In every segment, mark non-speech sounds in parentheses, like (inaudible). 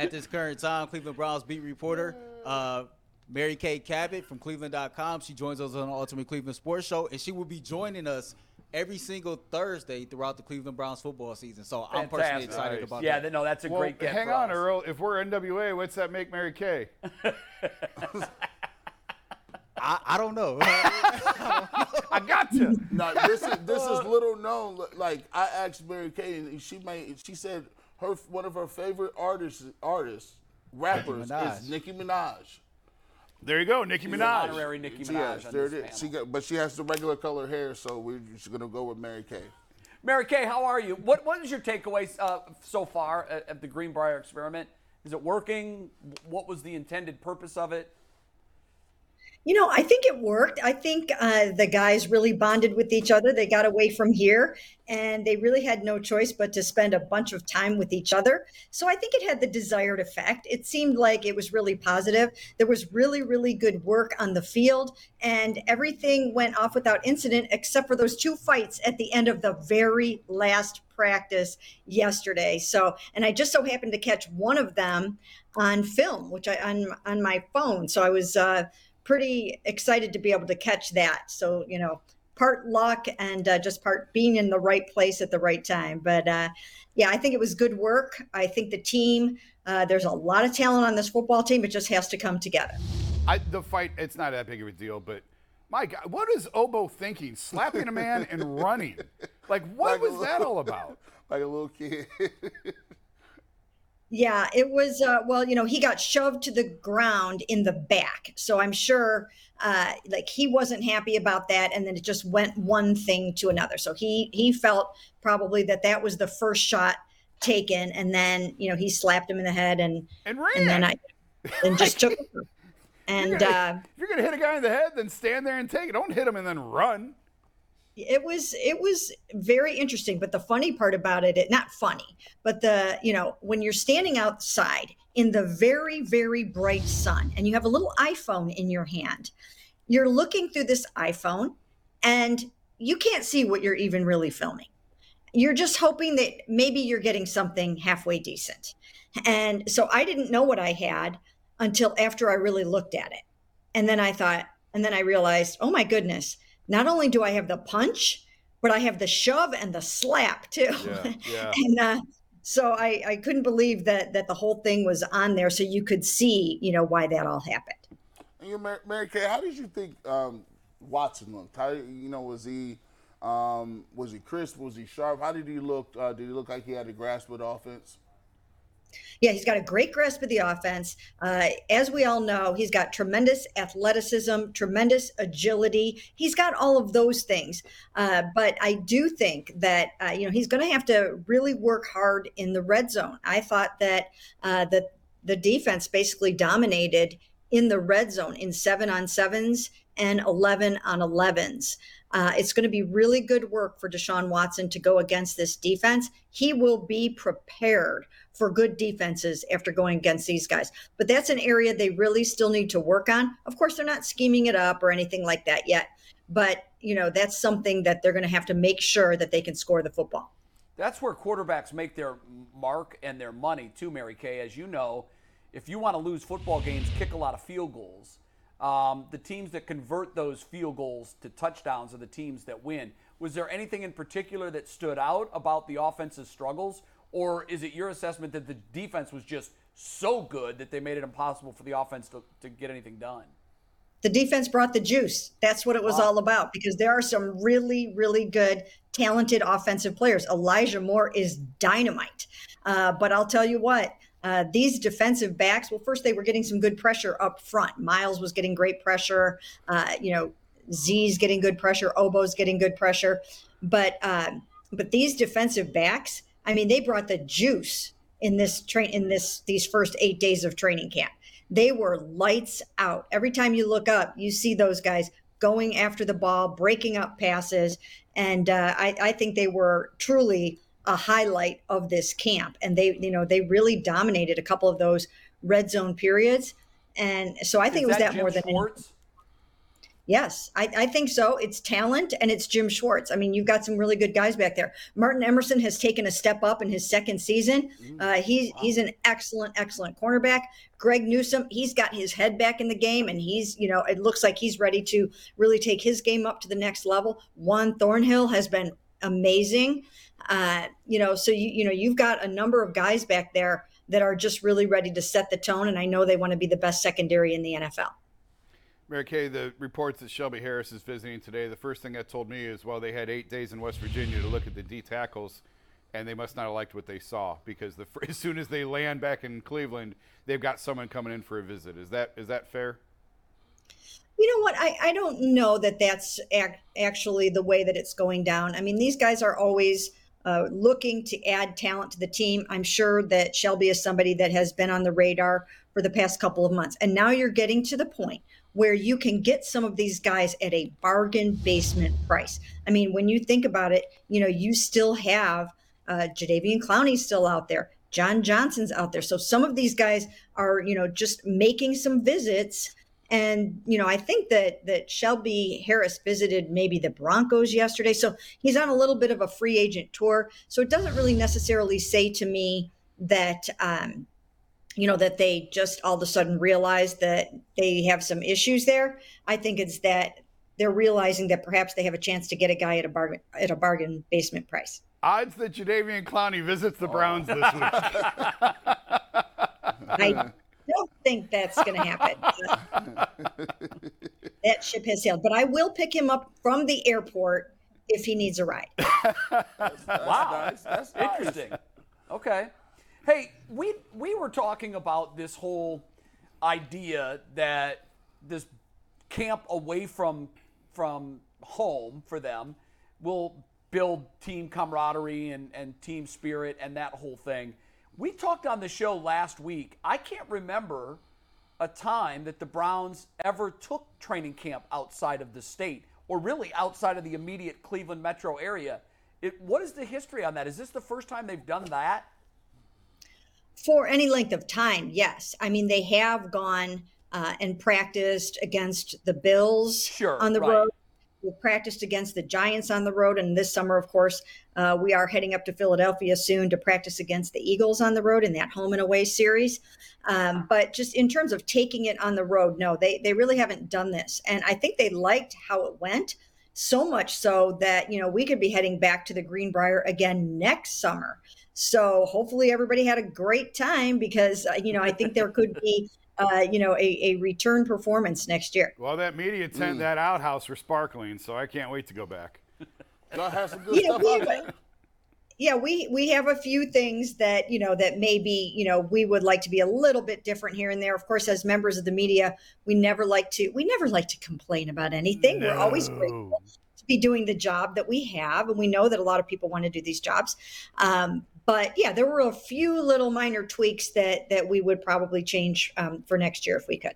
at this current time, Cleveland Browns beat reporter uh, Mary Kay Cabot from Cleveland.com. She joins us on the Ultimate Cleveland Sports Show, and she will be joining us every single Thursday throughout the Cleveland Browns football season. So I'm personally excited Nice. about Yeah, that. Yeah, no, that's a Well, great get. hang on, us. Earl. If we're NWA, what's that make Mary Kay? (laughs) I, I don't know. (laughs) I got you. Now this is this is (laughs) little known. Like I asked Mary Kay, and she made she said her one of her favorite artists artists rappers Minaj. is Nicki Minaj. There you go, Nicki He's an Minaj. honorary Nicki Minaj Yes, there this it is. She got, but she has the regular color hair, so we're just gonna go with Mary Kay. Mary Kay, how are you? What What is your takeaways uh, so far at, at the Greenbrier experiment? Is it working? What was the intended purpose of it? You know, I think it worked. I think uh, the guys really bonded with each other. They got away from here and they really had no choice but to spend a bunch of time with each other. So I think it had the desired effect. It seemed like it was really positive. There was really, really good work on the field and everything went off without incident except for those two fights at the end of the very last practice yesterday. So, and I just so happened to catch one of them on film, which I on on my phone. So I was uh, pretty excited to be able to catch that. So, you know, part luck and uh, just part being in the right place at the right time. But uh, yeah, I think it was good work. I think the team, uh, there's a lot of talent on this football team. It just has to come together. I, the fight, it's not that big of a deal, but my God, what is Ogbo thinking? Slapping a man and running. Like, what Like a was that all about? (laughs) Like a little kid. (laughs) Yeah, it was. Uh, well, you know, he got shoved to the ground in the back, so I'm sure, uh, like he wasn't happy about that, and then it just went one thing to another. So he he felt probably that that was the first shot taken, and then you know he slapped him in the head, and And ran. and then I and just took. (laughs) You're And gonna- uh, if you're gonna hit a guy in the head, then stand there and take it. Don't hit him and then run. It was it was very interesting but the funny part about it, it not funny but the you know when you're standing outside in the very very bright sun and you have a little iphone in your hand you're looking through this iphone and you can't see what you're even really filming. You're just hoping that maybe you're getting something halfway decent. And so i didn't know what i had until after i really looked at it. And then i thought and then i realized oh my goodness not only do I have the punch, but I have the shove and the slap too. Yeah, (laughs) yeah. and uh, so I, I couldn't believe that that the whole thing was on there, so you could see, you know, why that all happened. You, Mary, Mary Kay, how did you think um, Watson looked? How you know was he um, was he crisp? Was he sharp? How did he look? Uh, did he look like he had a grasp of the offense? Yeah, he's got a great grasp of the offense. Uh, as we all know, he's got tremendous athleticism, tremendous agility. He's got all of those things. Uh, but I do think that uh, you know he's going to have to really work hard in the red zone. I thought that uh, that the defense basically dominated in the red zone in seven on sevens and 11 on 11s. Uh, it's going to be really good work for Deshaun Watson to go against this defense. He will be prepared for good defenses after going against these guys. But that's an area they really still need to work on. Of course, they're not scheming it up or anything like that yet. But, you know, that's something that they're going to have to make sure that they can score the football. That's where quarterbacks make their mark and their money too, Mary Kay. As you know, if you want to lose football games, kick a lot of field goals. Um, the teams that convert those field goals to touchdowns are the teams that win. Was there anything in particular that stood out about the offense's struggles, or is it your assessment that the defense was just so good that they made it impossible for the offense to, to get anything done? The defense brought the juice. That's what it was all about because there are some really, really good, talented offensive players. Elijah Moore is dynamite. Uh, but I'll tell you what, uh, these defensive backs, well, first they were getting some good pressure up front. Myles was getting great pressure. Uh, you know, Z's getting good pressure. Ogbo's getting good pressure. But uh, but these defensive backs, I mean, they brought the juice in this train in this these first eight days of training camp. They were lights out. Every time you look up, you see those guys going after the ball, breaking up passes, and uh, I, I think they were truly a highlight of this camp. And they, you know, they really dominated a couple of those red zone periods. And so I think Is it was that, Jim more than Schwartz? Yes, I, I, think so. It's talent and it's Jim Schwartz. I mean, you've got some really good guys back there. Martin Emerson has taken a step up in his second season. Mm, uh, he's wow. he's an excellent, excellent cornerback. Greg Newsome, he's got his head back in the game, and he's you know it looks like he's ready to really take his game up to the next level. Juan Thornhill has been amazing. Uh, you know, so you you know you've got a number of guys back there that are just really ready to set the tone, and I know they want to be the best secondary in the NFL. Mary Kay, the reports that Shelby Harris is visiting today, the first thing that told me is, well, they had eight days in West Virginia to look at the D tackles, and they must not have liked what they saw because the, (laughs) as soon as they land back in Cleveland, they've got someone coming in for a visit. Is that is that fair? You know what? I, I don't know that that's ac- actually the way that it's going down. I mean, these guys are always uh, looking to add talent to the team. I'm sure that Shelby is somebody that has been on the radar for the past couple of months. And now you're getting to the point where you can get some of these guys at a bargain basement price. I mean, when you think about it, you know, you still have uh, Jadeveon Clowney still out there. John Johnson's out there. So some of these guys are, you know, just making some visits. And, you know, I think that that Shelby Harris visited maybe the Broncos yesterday. So he's on a little bit of a free agent tour. So it doesn't really necessarily say to me that um, you know that they just all of a sudden realize that they have some issues there. I think it's that they're realizing that perhaps they have a chance to get a guy at a bargain at a bargain basement price. Odds that Jadeveon Clowney visits the Browns oh. this week. (laughs) I don't think that's going to happen that ship has sailed. But I will pick him up from the airport if he needs a ride. That's, wow. nice. that's interesting. Okay Hey, we we were talking about this whole idea that this camp away from from home for them will build team camaraderie and, and team spirit and that whole thing. We talked on the show last week. I can't remember a time that the Browns ever took training camp outside of the state or really outside of the immediate Cleveland metro area. It, what is the history on that? Is this the first time they've done that? For any length of time, yes. I mean, they have gone uh, and practiced against the Bills sure, on the right. road. We've practiced against the Giants on the road, and this summer, of course, uh, we are heading up to Philadelphia soon to practice against the Eagles on the road in that home and away series. Um, but just in terms of taking it on the road, no, they they really haven't done this, and I think they liked how it went so much so that you know we could be heading back to the Greenbrier again next summer. So hopefully everybody had a great time because uh, you know I think there could be (laughs) uh, you know a, a, return performance next year. Well, that media tent, mm. that outhouse were sparkling, so I can't wait to go back. (laughs) God has some good you stuff out there. Yeah, we we have a few things that you know that maybe you know we would like to be a little bit different here and there. Of course, as members of the media, we never like to we never like to complain about anything. No. We're always grateful to be doing the job that we have, and we know that a lot of people want to do these jobs. Um, but yeah, there were a few little minor tweaks that that we would probably change um, for next year if we could.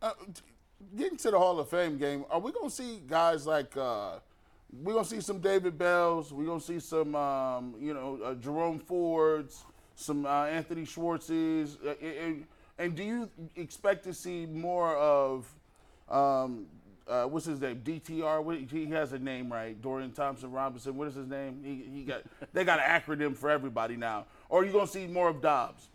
Uh, getting to the Hall of Fame game, are we going to see guys like? Uh, we're gonna see some David Bells. We're gonna see some, um, you know, uh, Jerome Fords, some uh, Anthony Schwartzes. Uh, and, and, do you expect to see more of um, uh, what's his name? DTR. he has a name right. Dorian Thompson Robinson. What is his name? He, he got. (laughs) They got an acronym for everybody now. Or are you gonna see more of Dobbs?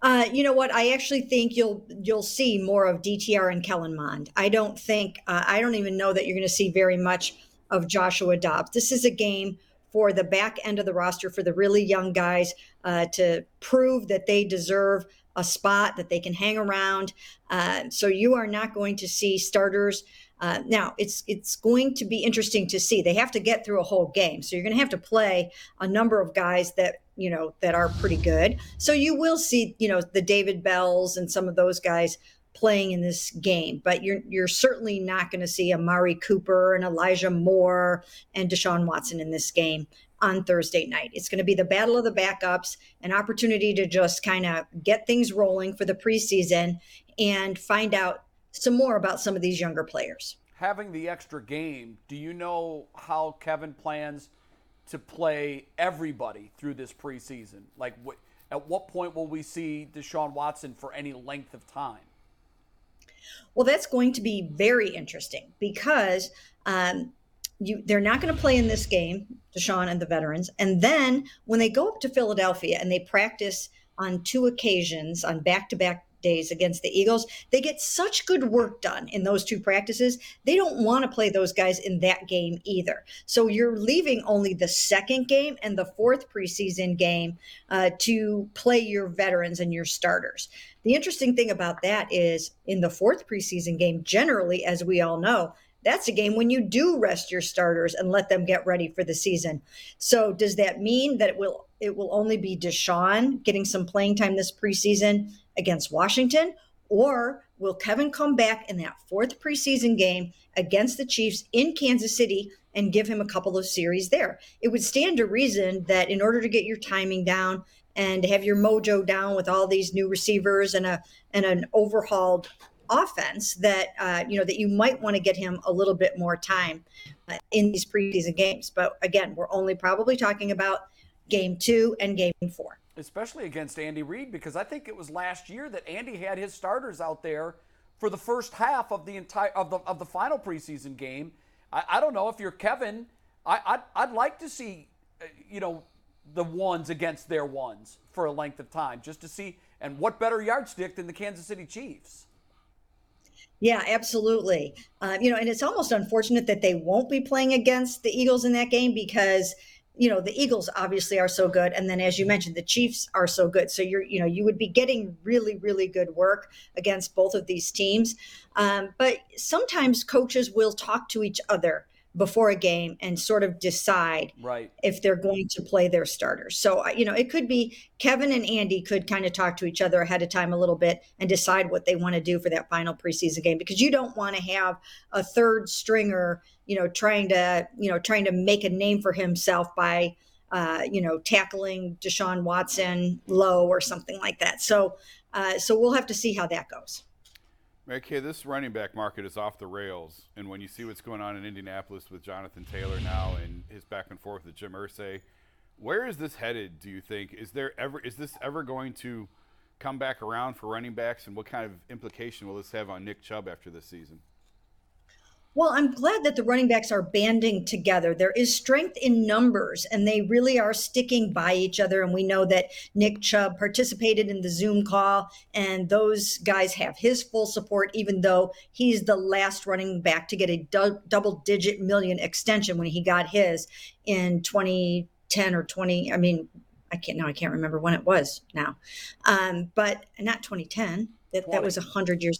Uh, you know what? I actually think you'll you'll see more of DTR and Kellen Mond. I don't think uh, I don't even know that you're going to see very much of Joshua Dobbs. This is a game for the back end of the roster for the really young guys uh, to prove that they deserve a spot that they can hang around. Uh, so you are not going to see starters. Uh, now it's it's going to be interesting to see. They have to get through a whole game, so you're going to have to play a number of guys that you know that are pretty good. So you will see you know the David Bells and some of those guys playing in this game, but you're you're certainly not going to see Amari Cooper and Elijah Moore and Deshaun Watson in this game on Thursday night. It's going to be the battle of the backups, an opportunity to just kind of get things rolling for the preseason and find out some more about some of these younger players. Having the extra game, do you know how Kevin plans to play everybody through this preseason? Like, what, at what point will we see Deshaun Watson for any length of time? Well, that's going to be very interesting because um, you they're not going to play in this game, Deshaun and the veterans. And then when they go up to Philadelphia and they practice on two occasions on back-to-back days against the Eagles, they get such good work done in those two practices. They don't want to play those guys in that game either. So you're leaving only the second game and the fourth preseason game uh, to play your veterans and your starters. The interesting thing about that is in the fourth preseason game, generally, as we all know, that's a game when you do rest your starters and let them get ready for the season. So does that mean that it will it will only be Deshaun getting some playing time this preseason against Washington? Or will Kevin come back in that fourth preseason game against the Chiefs in Kansas City and give him a couple of series there? It would stand to reason that in order to get your timing down and have your mojo down with all these new receivers and a and an overhauled offense that uh, you know that you might want to get him a little bit more time uh, in these preseason games. But again, we're only probably talking about game two and game four. Especially against Andy Reid, because I think it was last year that Andy had his starters out there for the first half of the entire of the of the final preseason game. I, I don't know if you're Kevin. I, I'd, I'd like to see, uh, you know, the ones against their ones for a length of time, just to see. And what better yardstick than the Kansas City Chiefs? Yeah, absolutely. Uh, you know, and it's almost unfortunate that they won't be playing against the Eagles in that game because you know the Eagles obviously are so good, and then as you mentioned, the Chiefs are so good. So you're you know you would be getting really really good work against both of these teams. Um, but sometimes coaches will talk to each other before a game and sort of decide right. if they're going to play their starters. So, you know, it could be Kevin and Andy could kind of talk to each other ahead of time a little bit and decide what they want to do for that final preseason game because you don't want to have a third stringer, you know, trying to, you know, trying to make a name for himself by uh, you know, tackling Deshaun Watson low or something like that. So, uh, so we'll have to see how that goes. Mary Kay, this running back market is off the rails, and when you see what's going on in Indianapolis with Jonathan Taylor now and his back and forth with Jim Irsay, where is this headed? Do you think is there ever is this ever going to come back around for running backs, and what kind of implication will this have on Nick Chubb after this season? Well, I'm glad that the running backs are banding together. There is strength in numbers, and they really are sticking by each other. And we know that Nick Chubb participated in the Zoom call, and those guys have his full support, even though he's the last running back to get a du- double digit million extension when he got his in 2010 or 20. I mean, I can't now, I can't remember when it was now. Um, but not 2010. That, that was 100 years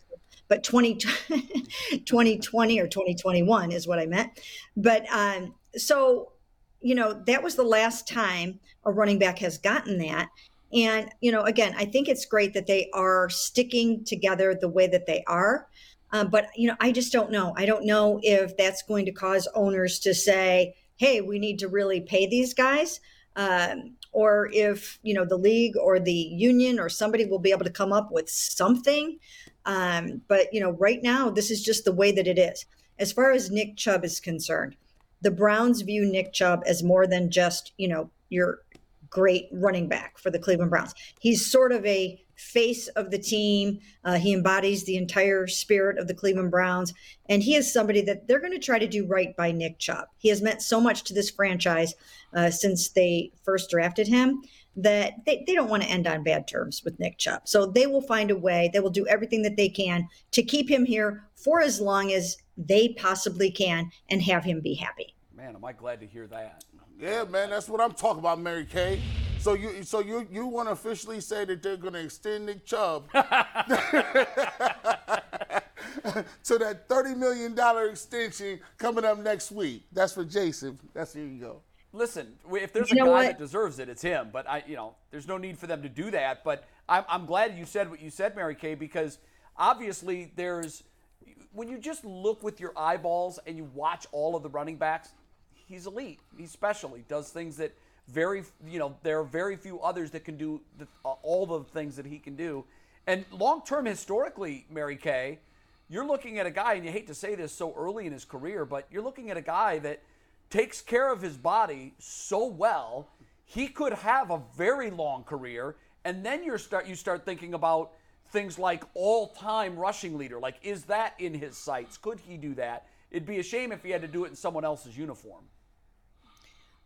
but 20, (laughs) 2020 or 2021 is what I meant. But um, so, you know, that was the last time a running back has gotten that. And, you know, again, I think it's great that they are sticking together the way that they are. Um, but, you know, I just don't know. I don't know if that's going to cause owners to say, hey, we need to really pay these guys. Um, or if, you know, the league or the union or somebody will be able to come up with something um, but you know, right now, this is just the way that it is. As far as Nick Chubb is concerned, the Browns view Nick Chubb as more than just you know your great running back for the Cleveland Browns. He's sort of a face of the team. Uh, he embodies the entire spirit of the Cleveland Browns, and he is somebody that they're going to try to do right by Nick Chubb. He has meant so much to this franchise uh, since they first drafted him that they, they don't want to end on bad terms with Nick Chubb. So they will find a way, they will do everything that they can to keep him here for as long as they possibly can and have him be happy. Man, am I glad to hear that. Yeah, man, that's what I'm talking about, Mary Kay. So you so you you want to officially say that they're going to extend Nick Chubb (laughs) (laughs) to that $30 million extension coming up next week. That's for Jason. That's here you go listen, if there's you a guy what? that deserves it, it's him. But I, you know, there's no need for them to do that. But I'm, I'm glad you said what you said, Mary Kay, because obviously there's when you just look with your eyeballs and you watch all of the running backs, he's elite. He's special. He does things that very, you know, there are very few others that can do the, uh, all the things that he can do. And long term, historically, Mary Kay, you're looking at a guy, and you hate to say this so early in his career, but you're looking at a guy that takes care of his body so well, he could have a very long career. And then you start you start thinking about things like all-time rushing leader. Like, is that in his sights? Could he do that? It'd be a shame if he had to do it in someone else's uniform.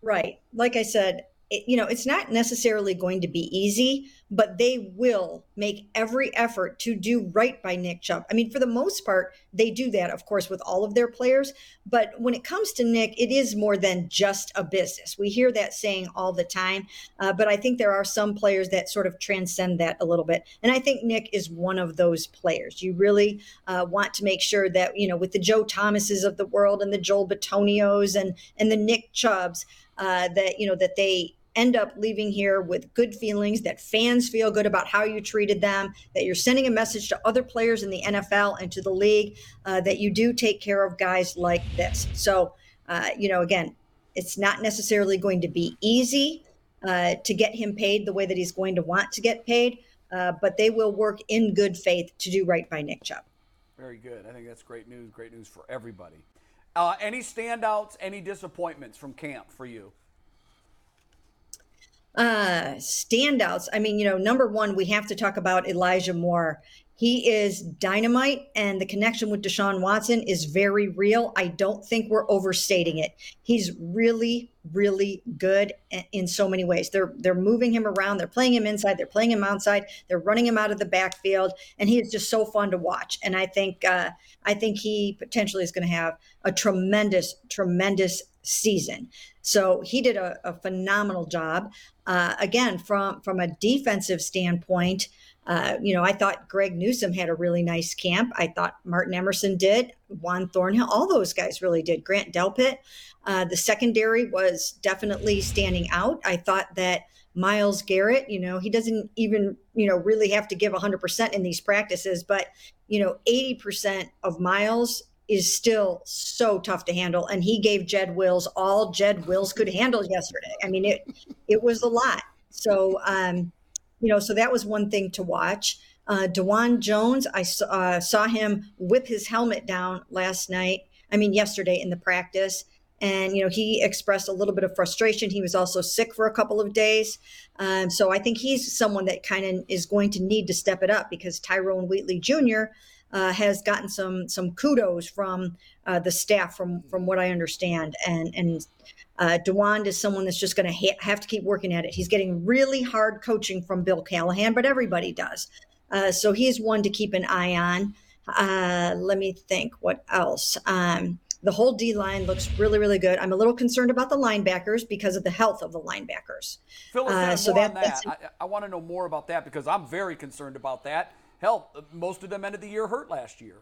Right. Like I said, it, you know, it's not necessarily going to be easy, but they will make every effort to do right by Nick Chubb. I mean, for the most part, they do that, of course, with all of their players. But when it comes to Nick, it is more than just a business. We hear that saying all the time. Uh, but I think there are some players that sort of transcend that a little bit. And I think Nick is one of those players. You really uh, want to make sure that, you know, with the Joe Thomases of the world and the Joel Bitonio's and, and the Nick Chubbs, uh, that, you know, that they end up leaving here with good feelings, that fans feel good about how you treated them, that you're sending a message to other players in the NFL and to the league uh, that you do take care of guys like this. So, uh, you know, again, it's not necessarily going to be easy uh, to get him paid the way that he's going to want to get paid, uh, but they will work in good faith to do right by Nick Chubb. Very good. I think that's great news. Great news for everybody. Uh, any standouts, any disappointments from camp for you? Uh, standouts. I mean, you know, number one, we have to talk about Elijah Moore. He is dynamite, and the connection with Deshaun Watson is very real. I don't think we're overstating it. He's really, really good in so many ways. They're they're moving him around. They're playing him inside. They're playing him outside. They're running him out of the backfield, and he is just so fun to watch. And I think uh, I think he potentially is going to have a tremendous, tremendous season. So he did a, a phenomenal job. Uh, again, from from a defensive standpoint, uh, you know, I thought Greg Newsome had a really nice camp. I thought Martin Emerson did, Juan Thornhill, all those guys really did. Grant Delpit, uh, the secondary was definitely standing out. I thought that Myles Garrett, you know, he doesn't even, you know, really have to give 100% in these practices, but, you know, 80% of Miles is still so tough to handle. And he gave Jed Wills all Jed Wills could handle yesterday. I mean, it it was a lot. So, um, you know, so that was one thing to watch. Uh, Dawand Jones, I saw, uh, saw him whip his helmet down last night. I mean, yesterday in the practice. And, you know, he expressed a little bit of frustration. He was also sick for a couple of days. Um, so I think he's someone that kind of is going to need to step it up because Tyrone Wheatley Jr uh, has gotten some some kudos from uh, the staff, from from what I understand, and and uh, Dawand is someone that's just going to ha- have to keep working at it. He's getting really hard coaching from Bill Callahan, but everybody does. Uh, so he's one to keep an eye on. Uh, let me think. What else? Um, the whole D line looks really, really good. I'm a little concerned about the linebackers because of the health of the linebackers. Fill uh, so that, that. I, I want to know more about that because I'm very concerned about that. Hell, most of them ended the year hurt last year.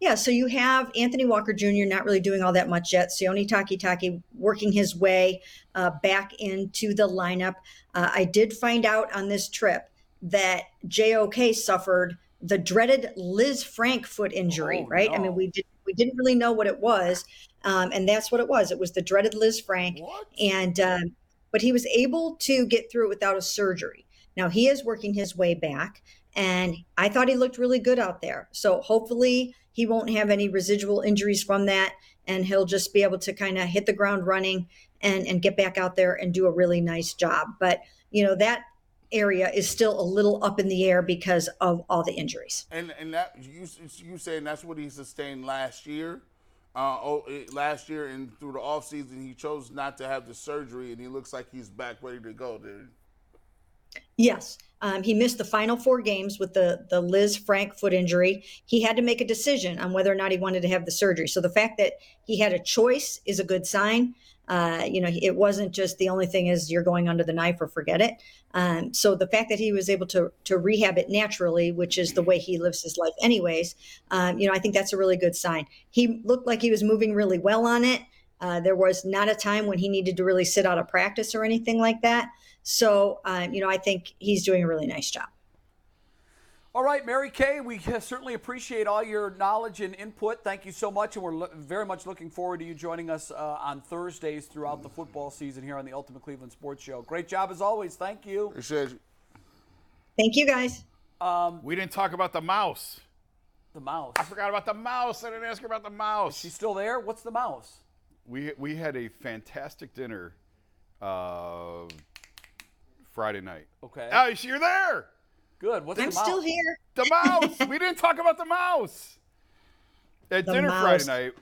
Yeah, so you have Anthony Walker Jr. not really doing all that much yet. Sione Takitaki working his way uh, back into the lineup. Uh, I did find out on this trip that JOK suffered the dreaded Lisfranc foot injury. Oh, right? No. I mean, we did we didn't really know what it was, um, and that's what it was. It was the dreaded Lisfranc, what? and um, but he was able to get through it without a surgery. Now he is working his way back and I thought he looked really good out there. So hopefully he won't have any residual injuries from that, and he'll just be able to kind of hit the ground running and and get back out there and do a really nice job. But you know that area is still a little up in the air because of all the injuries. And and that you you saying that's what he sustained last year. Uh, oh, last year and through the offseason, he chose not to have the surgery, and he looks like he's back ready to go, dude. Yes. Um, he missed the final four games with the the Lisfranc foot injury. He had to make a decision on whether or not he wanted to have the surgery. So the fact that he had a choice is a good sign. Uh, you know, it wasn't just the only thing is you're going under the knife or forget it. Um, so the fact that he was able to to rehab it naturally, which is the way he lives his life, anyways, um, you know, I think that's a really good sign. He looked like he was moving really well on it. Uh, there was not a time when he needed to really sit out of practice or anything like that. So, um, you know, I think he's doing a really nice job. All right, Mary Kay, we certainly appreciate all your knowledge and input. Thank you so much, and we're lo- very much looking forward to you joining us uh, on Thursdays throughout the football season here on the Ultimate Cleveland Sports Show. Great job as always. Thank you. Appreciate you. Thank you, guys. Um, we didn't talk about the mouse. The mouse. I forgot about the mouse. I didn't ask her about the mouse. Is she still there? What's the mouse? We we had a fantastic dinner uh, Friday night. Okay. Oh, you're there. Good. What's I'm the mouse? still here. The (laughs) mouse. we didn't talk about the mouse. At The dinner mouse. Friday night,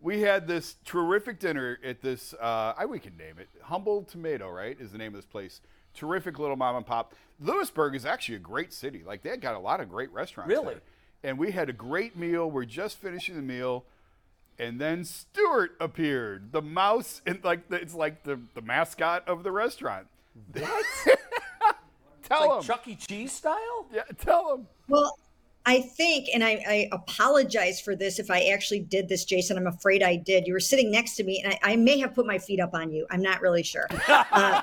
we had this terrific dinner at this. Uh, I we can name it. Humble Tomato, right? Is the name of this place. Terrific little mom and pop. Lewisburg is actually a great city. Like they got a lot of great restaurants. Really? there. And we had a great meal. We're just finishing the meal. And then Stuart appeared, the mouse, and like the, it's like the, the mascot of the restaurant. What? (laughs) tell Like him. Chuck E. Cheese style? yeah, tell him. Well, I think, and I, I apologize for this if I actually did this, Jason. I'm afraid I did. You were sitting next to me, and I, I may have put my feet up on you. I'm not really sure. (laughs) Uh,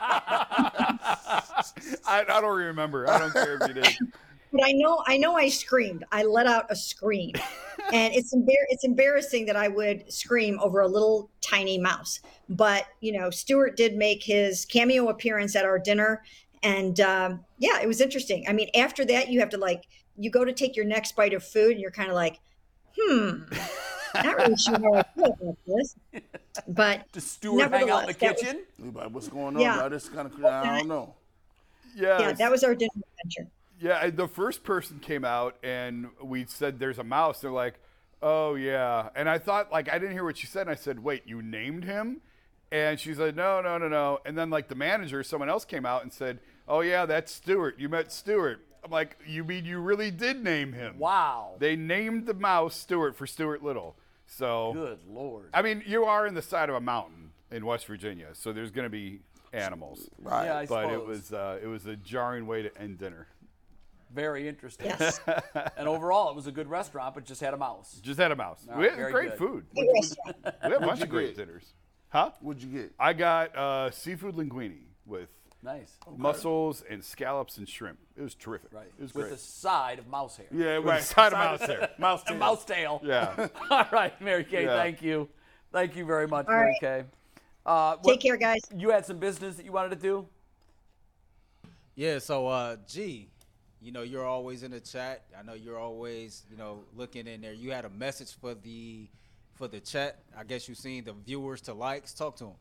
I, I don't remember. I don't care if you did. (laughs) but I know I know I screamed. I let out a scream, (laughs) and it's embar- it's embarrassing that I would scream over a little tiny mouse. But you know, Stuart did make his cameo appearance at our dinner, and um, yeah, it was interesting. I mean, after that, you have to like you go to take your next bite of food, and you're kind of like, hmm, not really (laughs) sure how I feel about this. But Does Stewart hang out in the Nevertheless, that was- kitchen? You what's going on? Yeah. bro? This kind of I don't know. Yeah, yeah, that was our dinner adventure. Yeah. The first person came out and we said there's a mouse. They're like, oh yeah. And I thought like I didn't hear what she said. And I said, wait, you named him? And she said, no, no, no, no. And then like the manager, someone else came out and said, oh yeah, that's Stewart. You met Stewart. I'm like, you mean you really did name him? Wow. They named the mouse Stewart for Stuart Little. So Good lord. I mean, you are in the side of a mountain in West Virginia, so there's going to be animals. Right. Yeah, I but it was uh, it was a jarring way to end dinner. Very interesting. Yes, (laughs) And overall, it was a good restaurant, but just had a mouse. Just had a mouse. All we had great good. food. (laughs) Good. We had a bunch of great get? dinners. Huh? What'd you get? I got uh, seafood linguine with Nice. mussels and scallops and shrimp. It was terrific. Right. It was With great. a side of mouse hair. Yeah, With a side of mouse there. (laughs) Mouse tail. mouse tail. Yeah. All right, Mary Kay, Yeah. thank you. Thank you very much, All Mary right. Kay. Uh, Take what- care, guys. You had some business that you wanted to do? Yeah, so uh G, you know, you're always in the chat. I know you're always, you know, looking in there. You had a message for the for the chat. I guess you've seen the viewers to likes. Talk to them.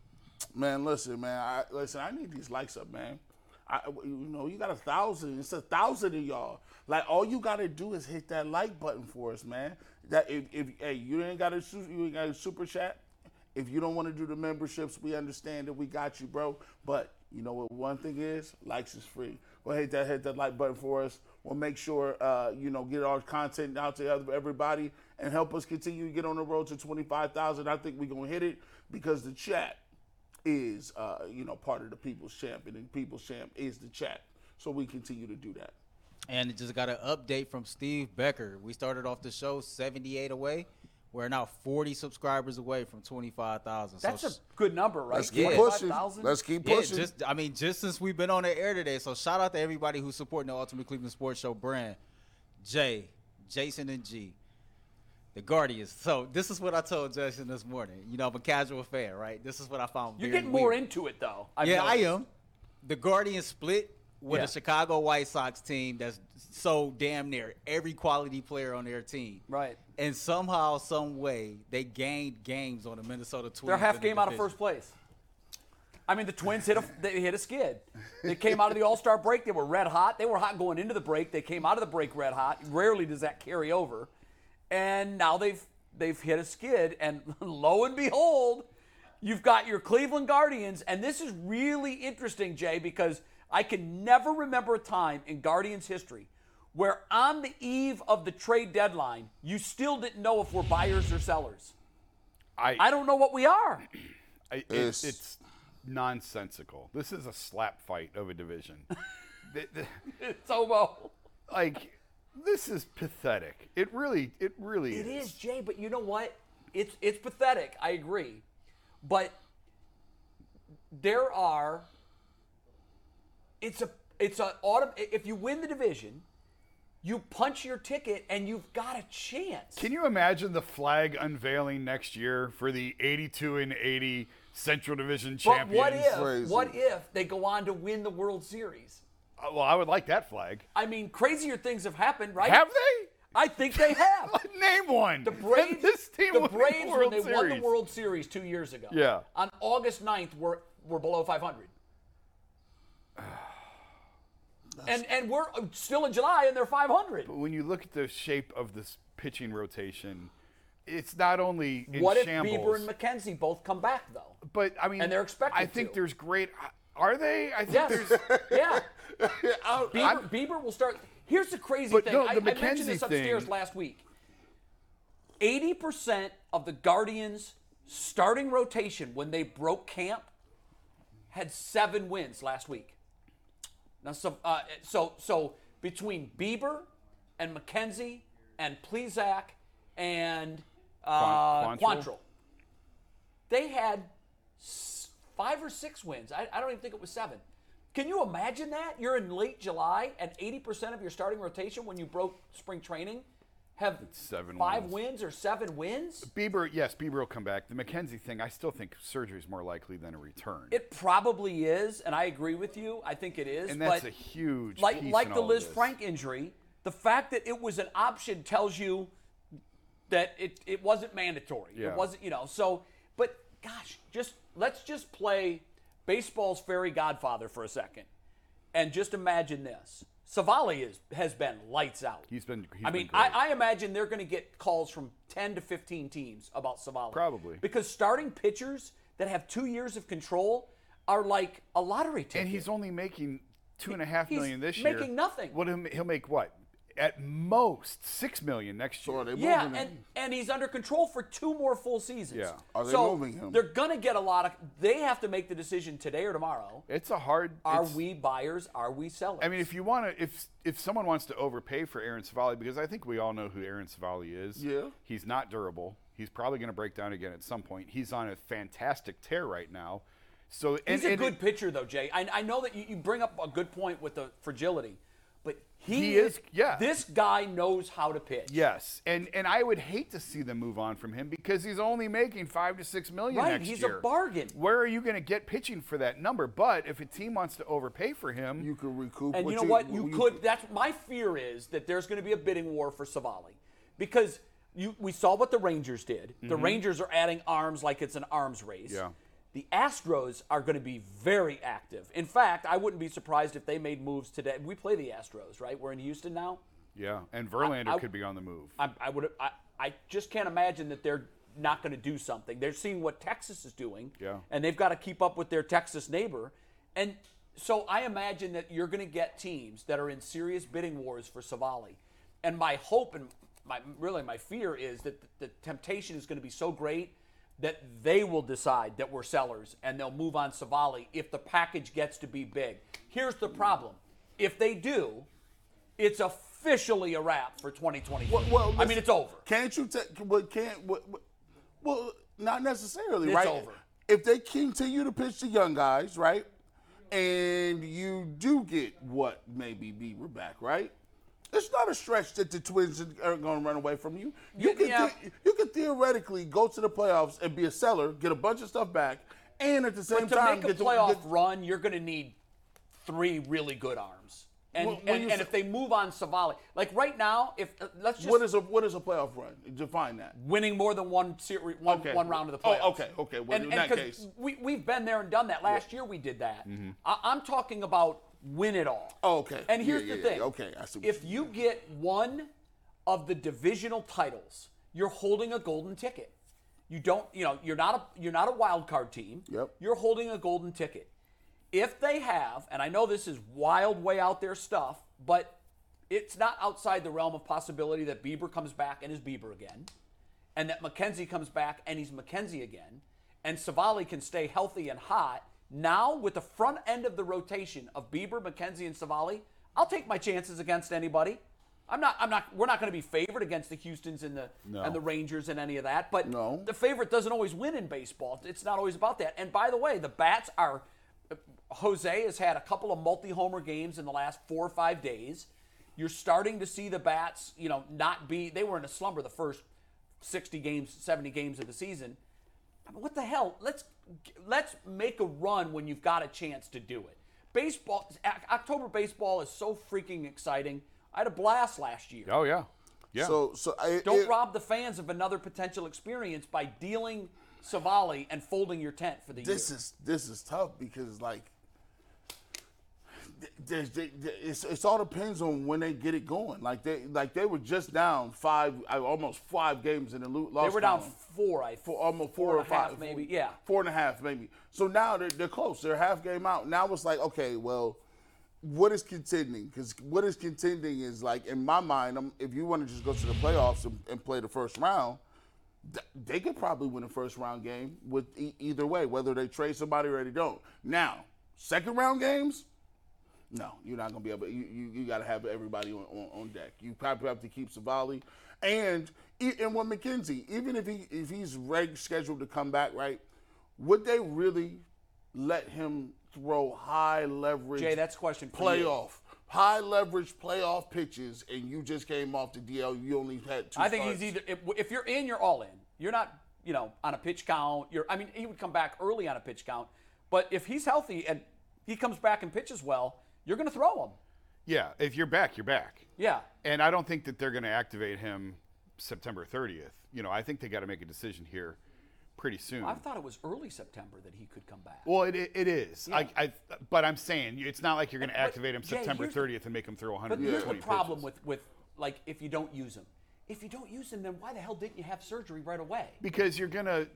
Man, listen, man. I, listen, I need these likes up, man. I, you know, you got a thousand. It's a thousand of y'all. Like, all you gotta do is hit that like button for us, man. That if, if hey, you ain't got a you ain't got a super chat. If you don't want to do the memberships, we understand that we got you, bro. But you know what? One thing is, likes is free. Well, hit that hit that like button for us. We'll make sure uh, you know get our content out to everybody and help us continue to get on the road to twenty five thousand. I think we're gonna hit it because the chat is uh, you know part of the people's champ, and the people's champ is the chat. So we continue to do that. And just got an update from Steve Becker. We started off the show 78 away. We're now 40 subscribers away from 25,000. That's so a good number, right? Let's keep Yeah. pushing. 25,000? Let's keep Yeah, pushing. just I mean, just since we've been on the air today, so shout out to everybody who's supporting the Ultimate Cleveland Sports Show brand. Jay, Jason, and G, the Guardians. So this is what I told Jason this morning. You know, I'm a casual fan, right? This is what I found. You're very getting more into it, though. I've yeah, I am. The Guardians split with Yeah. a Chicago White Sox team that's so damn near every quality player on their team. Right. And somehow, some way, they gained games on the Minnesota Twins. They're half the game out of first place. I mean, the Twins hit a they hit a skid. They came out of the All Star break. They were red hot. They were hot going into the break. They came out of the break red hot. Rarely does that carry over. And now they've they've hit a skid. And (laughs) lo and behold, you've got your Cleveland Guardians. And this is really interesting, Jay, because I can never remember a time in Guardians history where on the eve of the trade deadline, you still didn't know if we're buyers or sellers. I, I don't know what we are. (clears throat) I, it, It's- it's nonsensical. This is a slap fight of a division. (laughs) The- the- It's Omo. like, this is pathetic. It really, it really It is, Jay, but you know what? It's it's pathetic. I agree. But there are it's a it's a autumn if you win the division, you punch your ticket and you've got a chance. Can you imagine the flag unveiling next year for the 82 and 80 Central Division champions? but what if Crazy. what if they go on to win the World Series? Uh, well, I would like that flag. I mean, crazier things have happened, right? Have they? I think they have. (laughs) Name one. The Braves, this team the will Braves World when they won the World Series two years ago. Yeah. On August 9th, we're, we're below 500. And and we're still in July and they're 500. But when you look at the shape of this pitching rotation, it's not only in What if shambles, Bieber and McKenzie both come back though? but I mean, and they're expected I think to. there's great. Are they? I think Yes. there's. (laughs) yeah. (laughs) Bieber, Bieber will start. Here's the crazy But thing. no, I, the I mentioned this McKenzie upstairs thing- last week. 80% of the Guardians' starting rotation when they broke camp had seven wins last week. Now, so, uh, so, so between Bieber and McKenzie and Plesac and uh, Quan- Quantrill? Quantrill, they had five or six wins. I, I don't even think it was seven. Can you imagine that? You're in late July and 80% of your starting rotation when you broke spring training have seven five wins. wins or seven wins? Bieber, yes, Bieber will come back. The McKenzie thing, I still think surgery is more likely than a return. It probably is, and I agree with you. I think it is. and that's a huge like piece like the Liz. Frank injury, the fact that it was an option tells you that it, it wasn't mandatory. Yeah. It wasn't, you know. So, but gosh, just let's just play baseball's fairy godfather for a second, and just imagine this: Civale is has been lights out. He's been. He's I been mean, great. I, I imagine they're going to get calls from 10 to 15 teams about Civale. Probably. Because starting pitchers that have two years of control are like a lottery ticket. and he's only making two and a half He's million this year. He's making nothing. What he'll, he'll make what? At most six million next year. So are they Yeah, moving and, him? and he's under control for two more full seasons. Yeah. Are they so moving him? They're going to get a lot of. They have to make the decision today or tomorrow. It's a hard. Are we buyers? Are we sellers? I mean, if you want to, if if someone wants to overpay for Aaron Civale, because I think we all know who Aaron Civale is. Yeah. He's not durable. He's probably going to break down again at some point. He's on a fantastic tear right now. So and, he's a and good it- pitcher, though, Jay. I, I know that you, you bring up a good point with the fragility, but he, He is- yeah. This guy knows how to pitch. Yes, and and I would hate to see them move on from him because he's only making five to six million Right, next he's a bargain. Where are you going to get pitching for that number? But if a team wants to overpay for him, You could recoup. And what you know what? You, could. That's my fear is that there's going to be a bidding war for Civale because you we saw what the Rangers did. The Rangers are adding arms like it's an arms race. Mm-hmm. Yeah. The Astros are going to be very active. In fact, I wouldn't be surprised if they made moves today. We play the Astros, right? We're in Houston now. yeah, and Verlander I- could be on the move. I, I would. I, I just can't imagine that they're not going to do something. They're seeing what Texas is doing, Yeah. and they've got to keep up with their Texas neighbor. And so I imagine that you're going to get teams that are in serious bidding wars for Civale. And my hope and my really my fear is that the, the temptation is going to be so great that they will decide that we're sellers and they'll move on Civale if the package gets to be big. Here's the problem: if they do, it's officially a wrap for 2023. Well, well, I mean, it's over. Can't you take? Can't? What, what- well, not necessarily, It's right? It's over. If they continue to pitch the young guys, right, and you do get what maybe Bieber back, right? It's not a stretch that the Twins aren't going to run away from you. You can yeah. the- you can theoretically go to the playoffs and be a seller, get a bunch of stuff back, and at the same But to time make a get the- playoff run, you're going to need three really good arms. And, and, and if they move on Civale, like right now, if uh, let's just what is a what is a playoff run? Define that. winning more than one series, one, Okay. one round of the playoffs. Oh, playoffs. okay, okay. Well, and, in that case. we we've been there and done that. Last year we did that. I, I'm talking about win it all. Oh, okay. And here's yeah, the yeah. thing. Okay, I see If you you get one of the divisional titles, you're holding a golden ticket. You don't, you know, you're not a you're not a wild card team. Yep. You're holding a golden ticket. If they have, and I know this is wild way out there stuff, but it's not outside the realm of possibility that Bieber comes back and is Bieber again, and that McKenzie comes back and he's McKenzie again, and Civale can stay healthy and hot. Now, with the front end of the rotation of Bieber, McKenzie, and Civale, I'll take my chances against anybody. I'm not. I'm not. We're not going to be favored against the Houston's and the and the Rangers and any of that. But No. the favorite doesn't always win in baseball. It's not always about that. And by the way, the bats are. Uh, Jose has had a couple of multi-homer games in the last four or five days. You're starting to see the bats, you know, not be. They were in a slumber the first 60 games, 70 games of the season. I mean, What the hell? Let's let's make a run when you've got a chance to do it. Baseball, October baseball is so freaking exciting. I had a blast last year. oh yeah, yeah. So, so I, Don't it- rob the fans of another potential experience by dealing Civale and folding your tent for the This year. This is this is tough because like There's- they- it's, it's all depends on when they get it going. Like they like they were just down five, uh, almost five games in the lo- loss. They were down column. four, I for almost four, four or five, maybe. Yeah. four and a half, maybe. So now they're, they're close. They're half game out. Now it's like, okay, well, what is contending? Because what is contending is like in my mind, um if you want to just go to the playoffs and, and play the first round, th- they could probably win a first round game with e- either way, whether they trade somebody or they don't. Now, second round games. No, you're not gonna be able. You you, you got to have everybody on, on, on deck. You probably have to keep Civale, and and with McKenzie, even if he if he's reg scheduled to come back, right? Would they really let him throw high leverage? Jay, that's question playoff. High leverage playoff pitches, and you just came off the DL. You only had two. I think starts. he's either if, if you're in, you're all in. You're not, you know, on a pitch count. You're. I mean, he would come back early on a pitch count, but if he's healthy and he comes back and pitches well, you're going to throw him. Yeah, if you're back, you're back. Yeah. And I don't think that they're going to activate him September 30th. You know, I think they got to make a decision here pretty soon. I thought it was early September that he could come back. well, it, it, is. I, I, but I'm saying it's not like you're going to activate him Jay, September 30th and make him throw But 120 here's the problem pitches. with with like if you don't use him. If you don't use him, then why the hell didn't you have surgery right away? because you're going to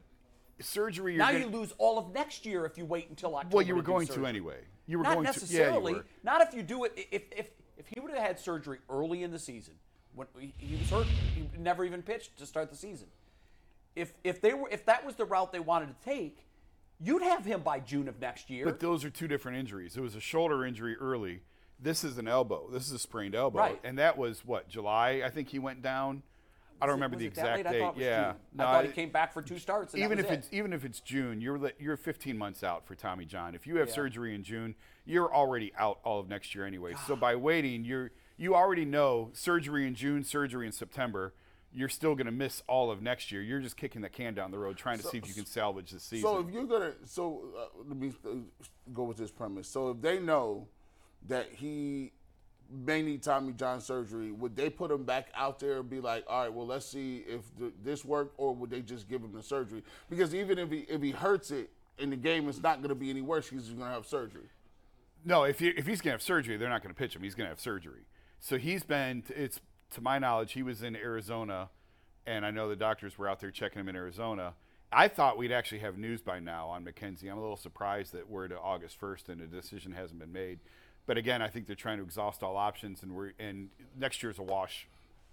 surgery. Now gonna, you lose all of next year if you wait until October. Well, you were to going to anyway. You were Not going necessarily. to. Yeah. Not if you do it. If if if he would have had surgery early in the season, when he- he was hurt, he never even pitched to start the season. If if they were if that was the route they wanted to take, you'd have him by June of next year. But those are two different injuries. It was a shoulder injury early. This is an elbow. This is a sprained elbow. Right. And that was what July. I think he went down. I don't remember the exact date. thought it was yeah. June. No, I thought he came back for two starts. And that even if it. it's even if it's June, you're you're 15 months out for Tommy John. If you have Yeah. surgery in June, you're already out all of next year anyway. So by waiting, you're you already know surgery in June, surgery in September. You're still going to miss all of next year. You're just kicking the can down the road, trying to see if you can salvage the season. So if you're gonna, so uh, let me uh, go with this premise. So if they know that he may need Tommy John surgery, would they put him back out there and be like, all right, well, let's see if th- this worked, or would they just give him the surgery? Because even if he if he hurts it in the game, it's not going to be any worse. He's going to have surgery. No, if he, if he's going to have surgery, they're not going to pitch him. He's going to have surgery. So he's been. It's to my knowledge, he was in Arizona, and I know the doctors were out there checking him in Arizona. I thought we'd actually have news by now on McKenzie. I'm a little surprised that we're to August 1st and a decision hasn't been made. But again, I think they're trying to exhaust all options, and we're and next year's a wash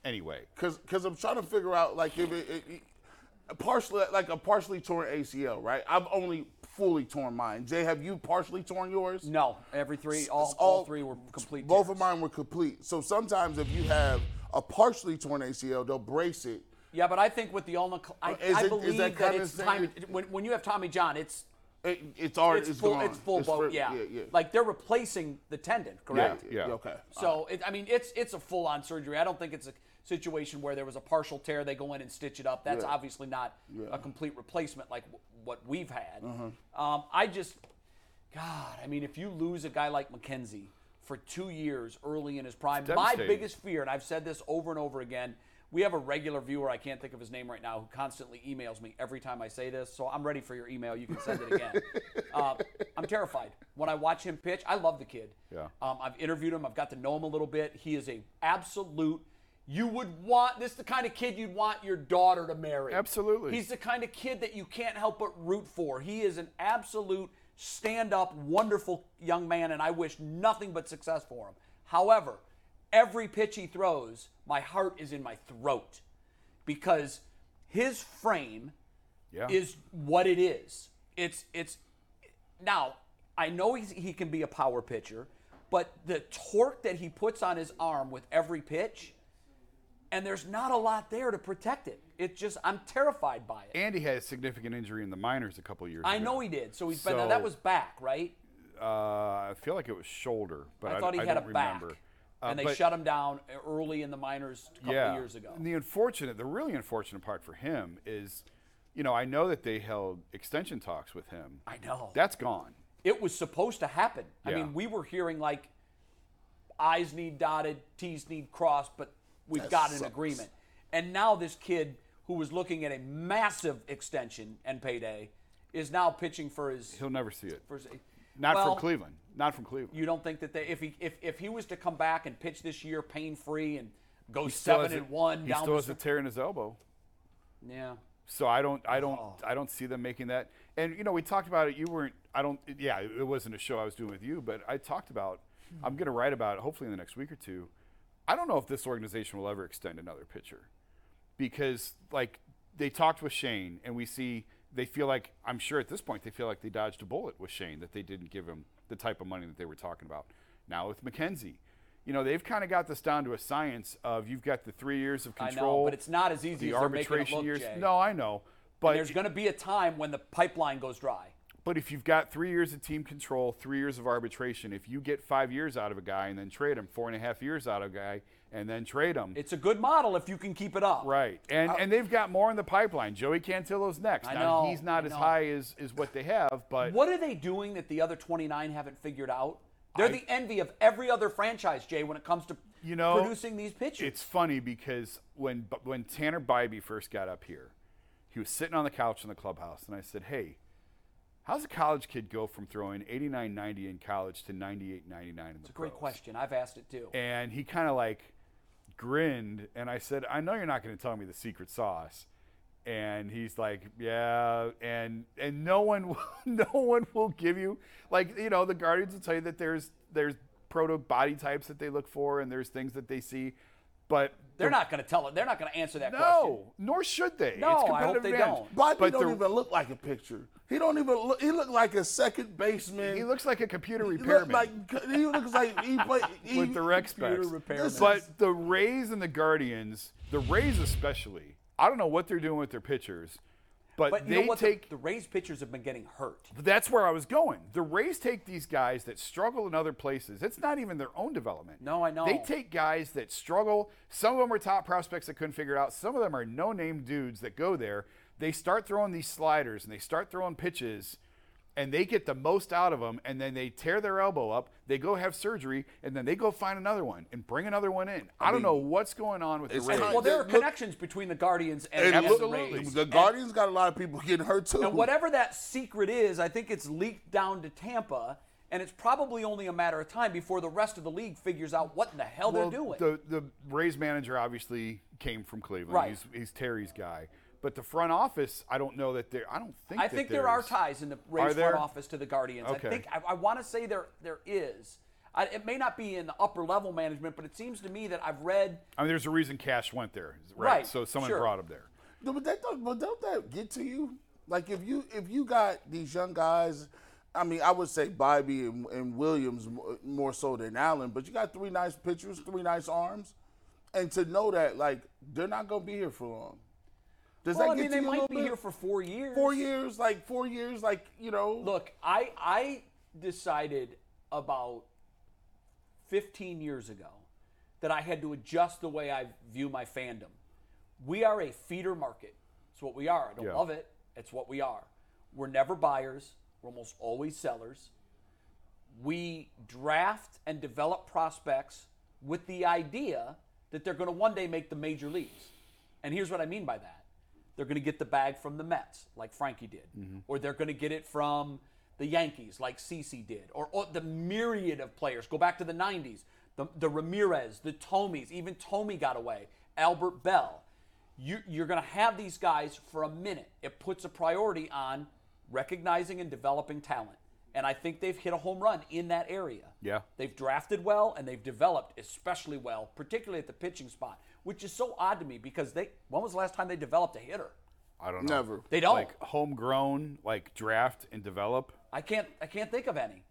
anyway. Because because I'm trying to figure out like if it, it, it partially like a partially torn ACL, right? I've only fully torn mine. Jay, have you partially torn yours? no, every three, all, It's all, three were complete. Both tears. of mine were complete. So sometimes if you have a partially torn ACL, they'll brace it. Yeah, but I think with the ulna, I, I it- is believe that that, it's time. When, when you have Tommy John, it's it it's already it's, it's full. gone. It's full It's boat. for- yeah. yeah, yeah. Like they're replacing the tendon, correct? Yeah. yeah. Okay. So it, I mean, it's it's a full-on surgery. I don't think it's a situation where there was a partial tear. They go in and stitch it up. That's Yeah. obviously not a complete replacement like w- what we've had. Uh-huh. Um, I just, God, I mean, if you lose a guy like McKenzie for two years early in his prime, my biggest fear, and I've said this over and over again. We have a regular viewer, I can't think of his name right now, who constantly emails me every time I say this. So I'm ready for your email. You can send it again. (laughs) uh, I'm terrified. When I watch him pitch, I love the kid. Yeah. Um, I've interviewed him. I've got to know him a little bit. He is a absolute. You would want this is the kind of kid you'd want your daughter to marry. Absolutely. He's the kind of kid that you can't help but root for. He is an absolute stand-up, wonderful young man, and I wish nothing but success for him. However, every pitch he throws, my heart is in my throat because his frame Yeah. is what it is. It's it's now I know he's, he can be a power pitcher, but the torque that he puts on his arm with every pitch, and there's not a lot there to protect it. It just I'm terrified by it. Andy had a significant injury in the minors a couple years I ago. know he did. So he's been So- that was back, right? Uh, I feel like it was shoulder, but I, I thought he I had a don't back, remember. Uh, Uh, and they but- shut him down early in the minors a couple yeah. of years ago. And the unfortunate, the really unfortunate part for him is, you know, I know that they held extension talks with him. I know. That's gone. it was supposed to happen. I mean, we were hearing like I's need dotted, T's need crossed, but we've That got an agreement. And now this kid who was looking at a massive extension and payday is now pitching for his. He'll never see it. for his Not well, from Cleveland. Not from Cleveland. You don't think that they, if he if, if he was to come back and pitch this year pain free and go He seven a- and one He down still the has a tear in his elbow. yeah. So I don't, I don't, Oh. I don't see them making that. And you know, we talked about it. You weren't. I don't. Yeah, it wasn't a show I was doing with you, but I talked about. I'm hmm. going to write about it hopefully in the next week or two. I don't know if this organization will ever extend another pitcher, because like they talked with Shane, and we see they feel like I'm sure at this point they feel like they dodged a bullet with Shane that they didn't give him the type of money that they were talking about. Now with McKenzie. You know, they've kind of got this down to a science of you've got the three years of I know, control. but it's not as easy the as arbitration look, years. Jay. No, I know. And But there's going to be a time when the pipeline goes dry. but if you've got three years of team control, three years of arbitration, if you get five years out of a guy and then trade him, four and a half years out of a guy and then trade them. It's a good model if you can keep it up. right? And uh, and they've got more in the pipeline. Joey Cantillo's next. I now know, he's not I as know. high as, as what they have, but What are they doing that the other 29 haven't figured out? They're I- the envy of every other franchise, Jay, when it comes to You know, producing these pitchers. It's funny because when when Tanner Bibee first got up here, he was sitting on the couch in the clubhouse, and I said, "Hey, how's a college kid go from throwing 89, 90 in college to 98, 99 in the pros?" It's a great question. I've asked it too. And he kind of like grinned, and I said, "I know you're not going to tell me the secret sauce." And he's like, "Yeah," and and no one, (laughs) will- no one will give you like you know the Guardians will tell you that there's there's proto body types that they look for, and there's things that they see, but they're the- not going to tell it. They're not going to answer that question. No, nor should they. No, it's I hope they advantage. don't. Bobby But don't even look like a pitcher. He don't even look. He look like a second baseman. He looks like a computer He look repairman. like he looks like he (laughs) play he, with the rec Computer specs. But the Rays and the Guardians, the Rays especially, I don't know what they're doing with their pitchers, but, But they take. the, the Rays pitchers have been getting hurt. that's where I was going. The Rays take these guys that struggle in other places. It's not even their own development. No, I know. They take guys that struggle. Some of them are top prospects that couldn't figure it out. Some of them are no-name dudes that go there. They start throwing these sliders and they start throwing pitches, and they get the most out of them. And then they tear their elbow up. They go have surgery, and then they go find another one and bring another one in. I, don't mean, know what's going on with the Rays. Well, there are Look- connections between the Guardians and, And and the Absolutely. Rays. The Guardians got a lot of people getting hurt too. And whatever that secret is, I think it's leaked down to Tampa, and it's probably only a matter of time before the rest of the league figures out what in the hell Well, they're doing. The the Rays manager obviously came from Cleveland. Right. He's, he's Terry's guy. But the front office, I don't know that there. I don't think. I that think there are ties in the Rays front office to the Guardians. Okay. I think I, I want to say there there is. I, it may not be in the upper level management, but it seems to me that I've read. I mean, there's a reason Cash went there, right? Right, So someone sure. brought him there. No, but that don't, but don't that get to you? Like if you if you got these young guys, I mean, I would say Bibee and, and Williams more, more so than Allen, but you got three nice pitchers, three nice arms, and to know that like they're not gonna be here for long. Does Well, that I mean, they might be bit? here for four years. four years, like four years, like you know. Look, I I decided about 15 years ago that I had to adjust the way I view my fandom. We are a feeder market. It's what we are. I don't Yeah. love it. It's what we are. We're never buyers. We're almost always sellers. We draft and develop prospects with the idea that they're going to one day make the major leagues. And here's what I mean by that. They're going to get the bag from the Mets, like Frankie did, mm-hmm. or they're going to get it from the Yankees, like CC did, or, or the myriad of players. Go back to the 90s. The, the Ramirez, the Thomes, even Thome got away, Albert Belle. You, you're going to have these guys for a minute. It puts a priority on recognizing and developing talent. And I think they've hit a home run in that area. Yeah. They've drafted well and they've developed especially well, particularly at the pitching spot, which is so odd to me because they when was the last time they developed a hitter? I don't know. Never. They don't. Like homegrown, like draft and develop. I can't I can't think of any.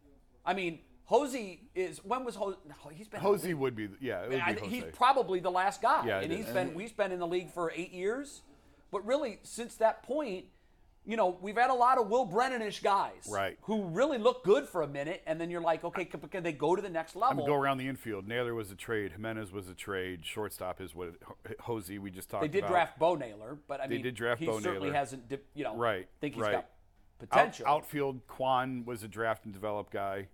I mean, Hosey is when was Hosey? He's been Hosey would be, yeah, it would I- be Jose. he's probably the last guy, Yeah, and it he's is. been we've been in the league for eight years. But really, since that point, you know, we've had a lot of Will Brennan-ish guys, Right. Who really look good for a minute, and then you're like, okay, can, can they go to the next level? I mean, go around the infield. Naylor was a trade. Giménez was a trade. Shortstop is what Hosey we just talked about. They did about. draft Bo Naylor, but I They mean, did draft he Bo certainly Naylor. hasn't, you know, Right, think he's right. got Out- potential. outfield, Kwan was a draft and develop guy.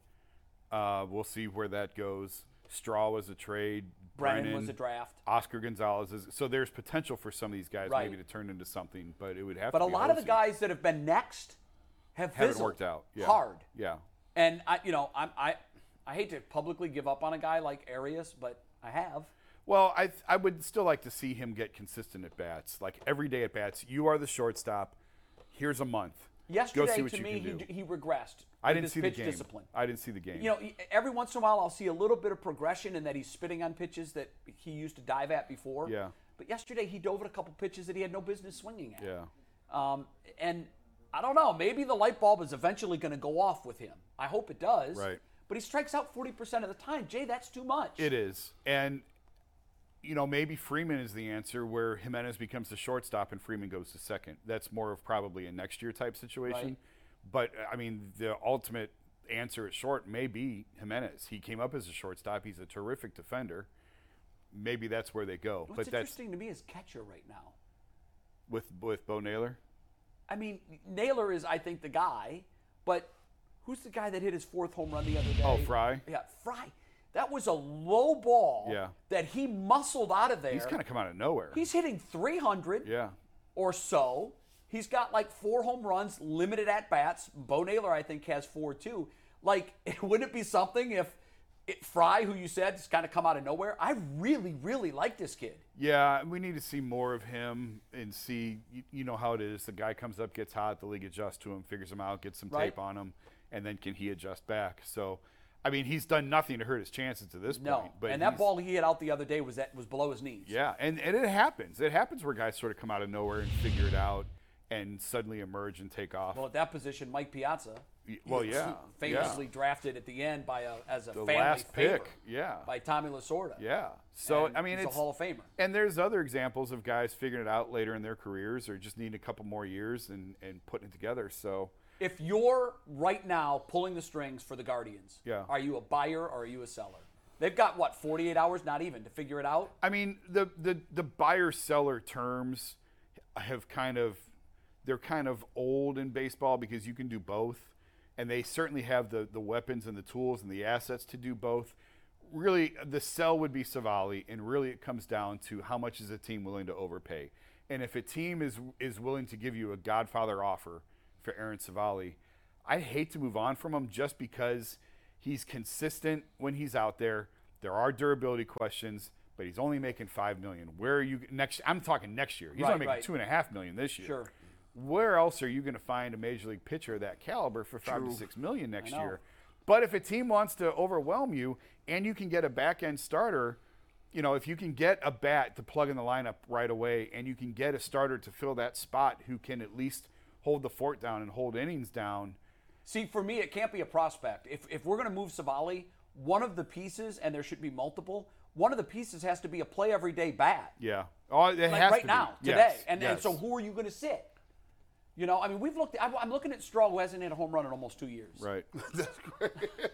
Uh, we'll see where that goes. Straw was a trade. Brennan was a draft. Oscar Gonzalez is so there's potential for some of these guys Right. maybe to turn into something, but it would have But a lot of the guys that have been next have haven't worked out. Yeah. hard. Yeah. And I, you know, I'm, I, I hate to publicly give up on a guy like Arias, but I have. Well, I I would still like to see him get consistent at bats, like every day at bats. You are the shortstop. Here's a month. Yesterday, Go see what to me, he, he regressed. I didn't his see the game. discipline. I didn't see the game. You know, every once in a while I'll see a little bit of progression in that he's spitting on pitches that he used to dive at before. Yeah. But yesterday he dove at a couple pitches that he had no business swinging at. yeah. Um, and I don't know, maybe the light bulb is eventually going to go off with him. I hope it does. Right. But he strikes out 40% of the time. Jay, that's too much. It is. And, you know, maybe Freeman is the answer where Giménez becomes the shortstop and Freeman goes to second. That's more of probably a next year type situation. Right. But, I mean, the ultimate answer at short may be Giménez. He came up as a shortstop. He's a terrific defender. Maybe that's where they go. What's but that's interesting to me is catcher right now. with with Bo Naylor. I mean, Naylor is, I think, the guy, but who's the guy that hit his fourth home run the other oh, day? Oh, Fry? Yeah, Fry. That was a low ball Yeah. that he muscled out of there. He's kind of come out of nowhere. He's hitting 300 yeah. or so. He's got like four home runs, limited at bats. Bo Naylor, I think, has four too. Like, (laughs) wouldn't it be something if it, Fry, who you said has kind of come out of nowhere? I really, really like this kid. Yeah, we need to see more of him and see. You, you know how it is. The guy comes up, gets hot, the league adjusts to him, figures him out, gets some Right. tape on him, and then can he adjust back? So, I mean, he's done nothing to hurt his chances to this No, point. But and that ball he hit out the other day was that was below his knees. Yeah, and, and it happens. It happens where guys sort of come out of nowhere and figure it out and suddenly emerge and take off. Well, at that position, Mike Piazza, well, yeah, famously yeah. drafted at the end by a as a the family last pick. Yeah, by Tommy Lasorda. yeah. So And I mean, he's it's a Hall of Famer. And there's other examples of guys figuring it out later in their careers or just needing a couple more years and, and putting it together. So, If you're right now pulling the strings for the Guardians, Yeah. are you a buyer or are you a seller? They've got what 48 hours, not even, to figure it out. I mean, the, the, the buyer seller terms have kind of, they're kind of old in baseball because you can do both. And they certainly have the, the weapons and the tools and the assets to do both. Really, the sell would be Civale, and really it comes down to how much is a team willing to overpay. And if a team is is willing to give you a Godfather offer for Aaron Civale, I'd hate to move on from him just because he's consistent when he's out there. There are durability questions, but he's only making five million. Where are you next? I'm talking next year. He's Right, only making right. two and a half million this year. Sure. Where else are you going to find a major league pitcher of that caliber for five to six million next year? But if a team wants to overwhelm you and you can get a back end starter, you know, if you can get a bat to plug in the lineup right away and you can get a starter to fill that spot who can at least hold the fort down and hold innings down. See, for me, it can't be a prospect. If, if we're going to move Civale, one of the pieces, and there should be multiple, one of the pieces has to be a play every day bat. Yeah. Oh, it like has right to be. now, today. Yes, And, and so who are you going to sit? You know, I mean, we've looked. I'm I'm looking at Straw, who hasn't hit a home run in almost two years. Right. (laughs) (laughs) That's great.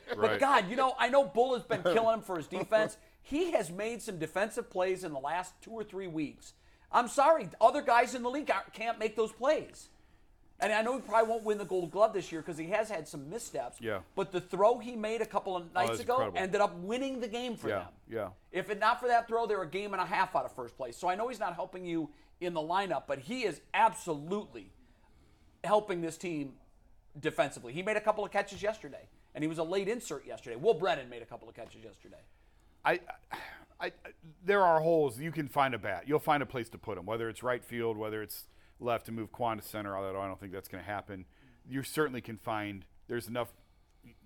But right. God, you know, I know Bull has been (laughs) killing him for his defense. He has made some defensive plays in the last two or three weeks. I'm sorry, other guys in the league can't make those plays. And I know he probably won't win the Gold Glove this year because he has had some missteps. Yeah. But the throw he made a couple of oh, nights that's ago incredible. ended up winning the game for Yeah, them. yeah. If it not for that throw, they were a game and a half out of first place. So I know he's not helping you in the lineup, but he is absolutely helping this team defensively. He made a couple of catches yesterday, and he was a late insert yesterday. Will Brennan made a couple of catches yesterday. I, I, there are holes. You can find a bat. You'll find a place to put him, whether it's right field, whether it's left to move Kwan to center. Although I don't think that's going to happen. You certainly can find. There's enough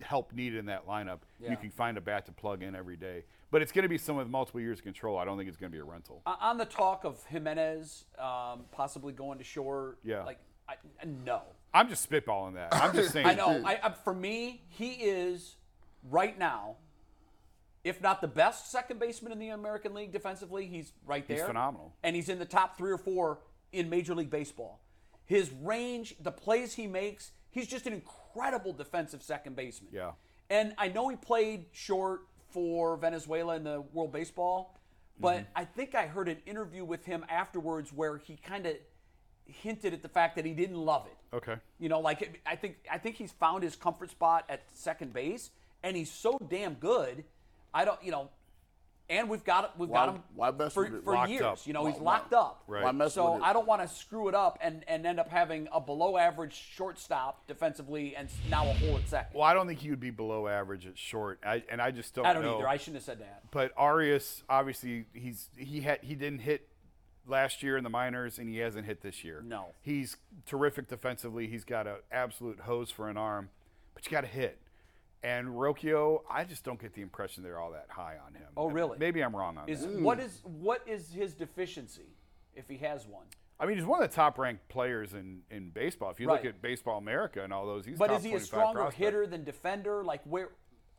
help needed in that lineup. Yeah. You can find a bat to plug in every day. But it's going to be someone with multiple years of control. I don't think it's going to be a rental. Uh, on the talk of Giménez um, possibly going to shore, Yeah. like I, no, I'm just spitballing that. I'm just (laughs) saying. I know. I, I, for me, he is right now, if not the best second baseman in the American League defensively, he's right there. He's phenomenal. and he's in the top three or four in Major League Baseball. His range, the plays he makes, he's just an incredible defensive second baseman. Yeah. And I know he played short for Venezuela in the World Baseball, but Mm-hmm. I think I heard an interview with him afterwards where he kind of hinted at the fact that he didn't love it. Okay. You know, like I think I think he's found his comfort spot at second base, and he's so damn good. I don't, you know, and we've got we've Why- got him why mess for, with it? for years. up. You know, Why- he's why- locked up. Right. Why mess So with it? I don't want to screw it up and, and end up having a below average shortstop defensively and now a hole at second. Well, I don't think he would be below average at short, I, and I just don't. Know. I don't know. either. I shouldn't have said that. but Arias obviously he's he had he didn't hit last year in the minors and he hasn't hit this year. No. He's terrific defensively. He's got an absolute hose for an arm, but you got to hit. And Rocchio, I just don't get the impression they're all that high on him. Oh, really? Maybe I'm wrong on Is that. what is what is his deficiency, if he has one? I mean, he's one of the top ranked players in, in baseball. If you Right. look at Baseball America and all those, he's But top is he a stronger prospect. hitter than defender? Like where?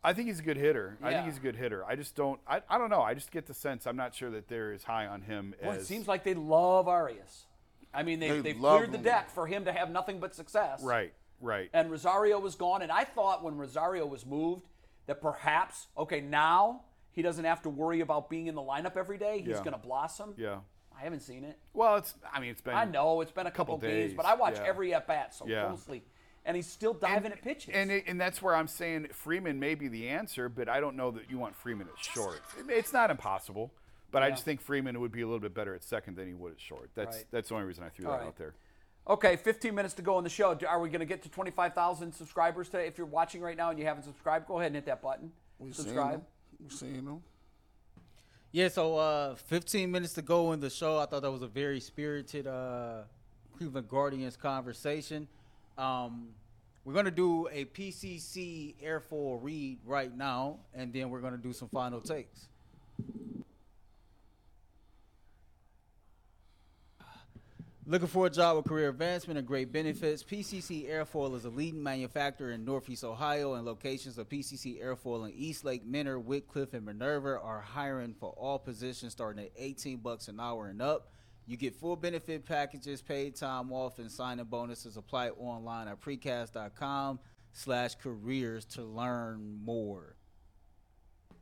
I think he's a good hitter. I think he's a good hitter. I just don't. I, I don't know. I just get the sense I'm not sure that they're as high on him Well, as. it seems like they love Arias. I mean, they, They they've love cleared the deck for him to have nothing but success. right, right. And Rosario was gone, and I thought when Rosario was moved that perhaps okay now he doesn't have to worry about being in the lineup every day. He's Yeah. going to blossom. yeah. I haven't seen it. Well, it's. I mean, it's been. I know it's been a couple couple, games, but I watch yeah. every at bat so Yeah. closely, and he's still diving at pitches. And it, and that's where I'm saying Freeman may be the answer, but I don't know that you want Freeman at short. It's not impossible, but I just think Freeman would be a little bit better at second than he would at short. That's Right. that's the only reason I threw All that right. out there. Okay, 15 minutes to go in the show. Are we going to get to 25,000 subscribers today? If you're watching right now and you haven't subscribed, go ahead and hit that button. We seen Subscribe. them. We seen them. Yeah, so uh, 15 minutes to go in the show. I thought that was a very spirited uh, Cleveland Guardians conversation. Um, we're going to do a PCC Air Airfoil read right now, and then we're going to do some final takes. Looking for a job with career advancement and great benefits? PCC Airfoil is a leading manufacturer in Northeast Ohio, and locations of PCC Airfoil in Eastlake, Mentor, Wickliffe, and Minerva are hiring for all positions starting at 18 bucks an hour and up. You get full benefit packages, paid time off, and signing bonuses. Apply online at precast.com slash careers to learn more.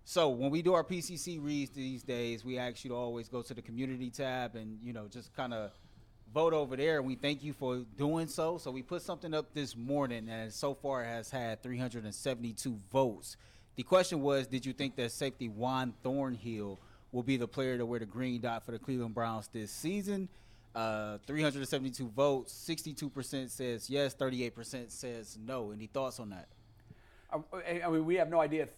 So when we do our PCC reads these days, we ask you to always go to the community tab and you know just kind of vote over there. And we thank you for doing so. So we put something up this morning, and so far it has had 372 votes. The question was, did you think that safety Juan Thornhill will be the player to wear the green dot for the Cleveland Browns this season? Uh, 372 votes. 62% says yes. 38% says no. Any thoughts on that? I, I mean, we have no idea if,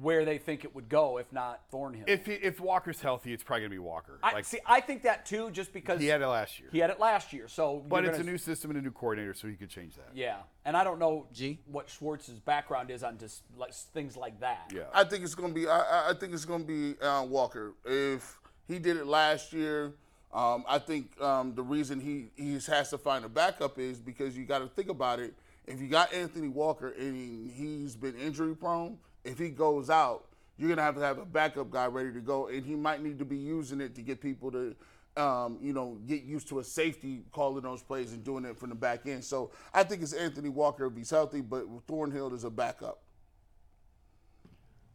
where they think it would go if not Thornhill. If he, if Walker's healthy, it's probably gonna be Walker. I, like see, I think that too, just because he had it last year, he had it last year. So, but it's a gonna- new system and a new coordinator, so he could change that. Yeah, and I don't know G? what Schwartz's background is on just like things like that. Yeah. I think it's gonna be. I, I- I think it's gonna be uh, Walker. If he did it last year, um, I think um, the reason he he has to find a backup is because you got to think about it. If you got Anthony Walker and he's been injury prone, if he goes out, you're gonna have to have a backup guy ready to go, and he might need to be using it to get people to. Um, you know, get used to a safety calling those plays and doing it from the back end. So I think it's Anthony Walker if he's healthy, but Thornhill is a backup.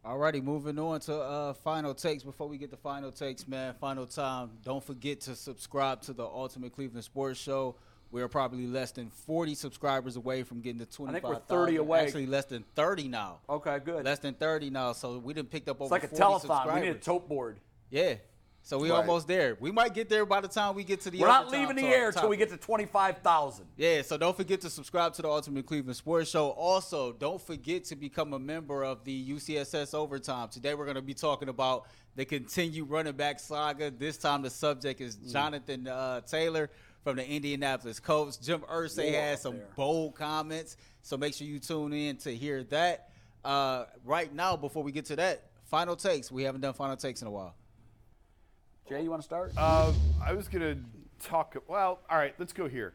Alrighty, moving on to uh, final takes. Before we get to final takes, man, final time. Don't forget to subscribe to the Ultimate Cleveland Sports Show. We are probably less than 40 subscribers away from getting to I think we're 30 away. Actually, less than 30 now. Okay, good. Less than 30 now. So we didn't picked up over. it's like a 40 telethon. We need a tote board. Yeah. So we Right. almost there. We might get there by the time we get to the. We're not leaving the air until we get to 25,000. Yeah, so don't forget to subscribe to the Ultimate Cleveland Sports Show. Also, don't forget to become a member of the UCSS Overtime. Today, we're going to be talking about the continued running back saga. This time, the subject is Mm. Jonathan uh, Taylor from the Indianapolis Colts. Jim Irsay War has some there. bold comments, so make sure you tune in to hear that. Uh, right now, before we get to that, final takes. We haven't done final takes in a while. Jay, you want to start? Uh, I was gonna talk. Well, all right, let's go here.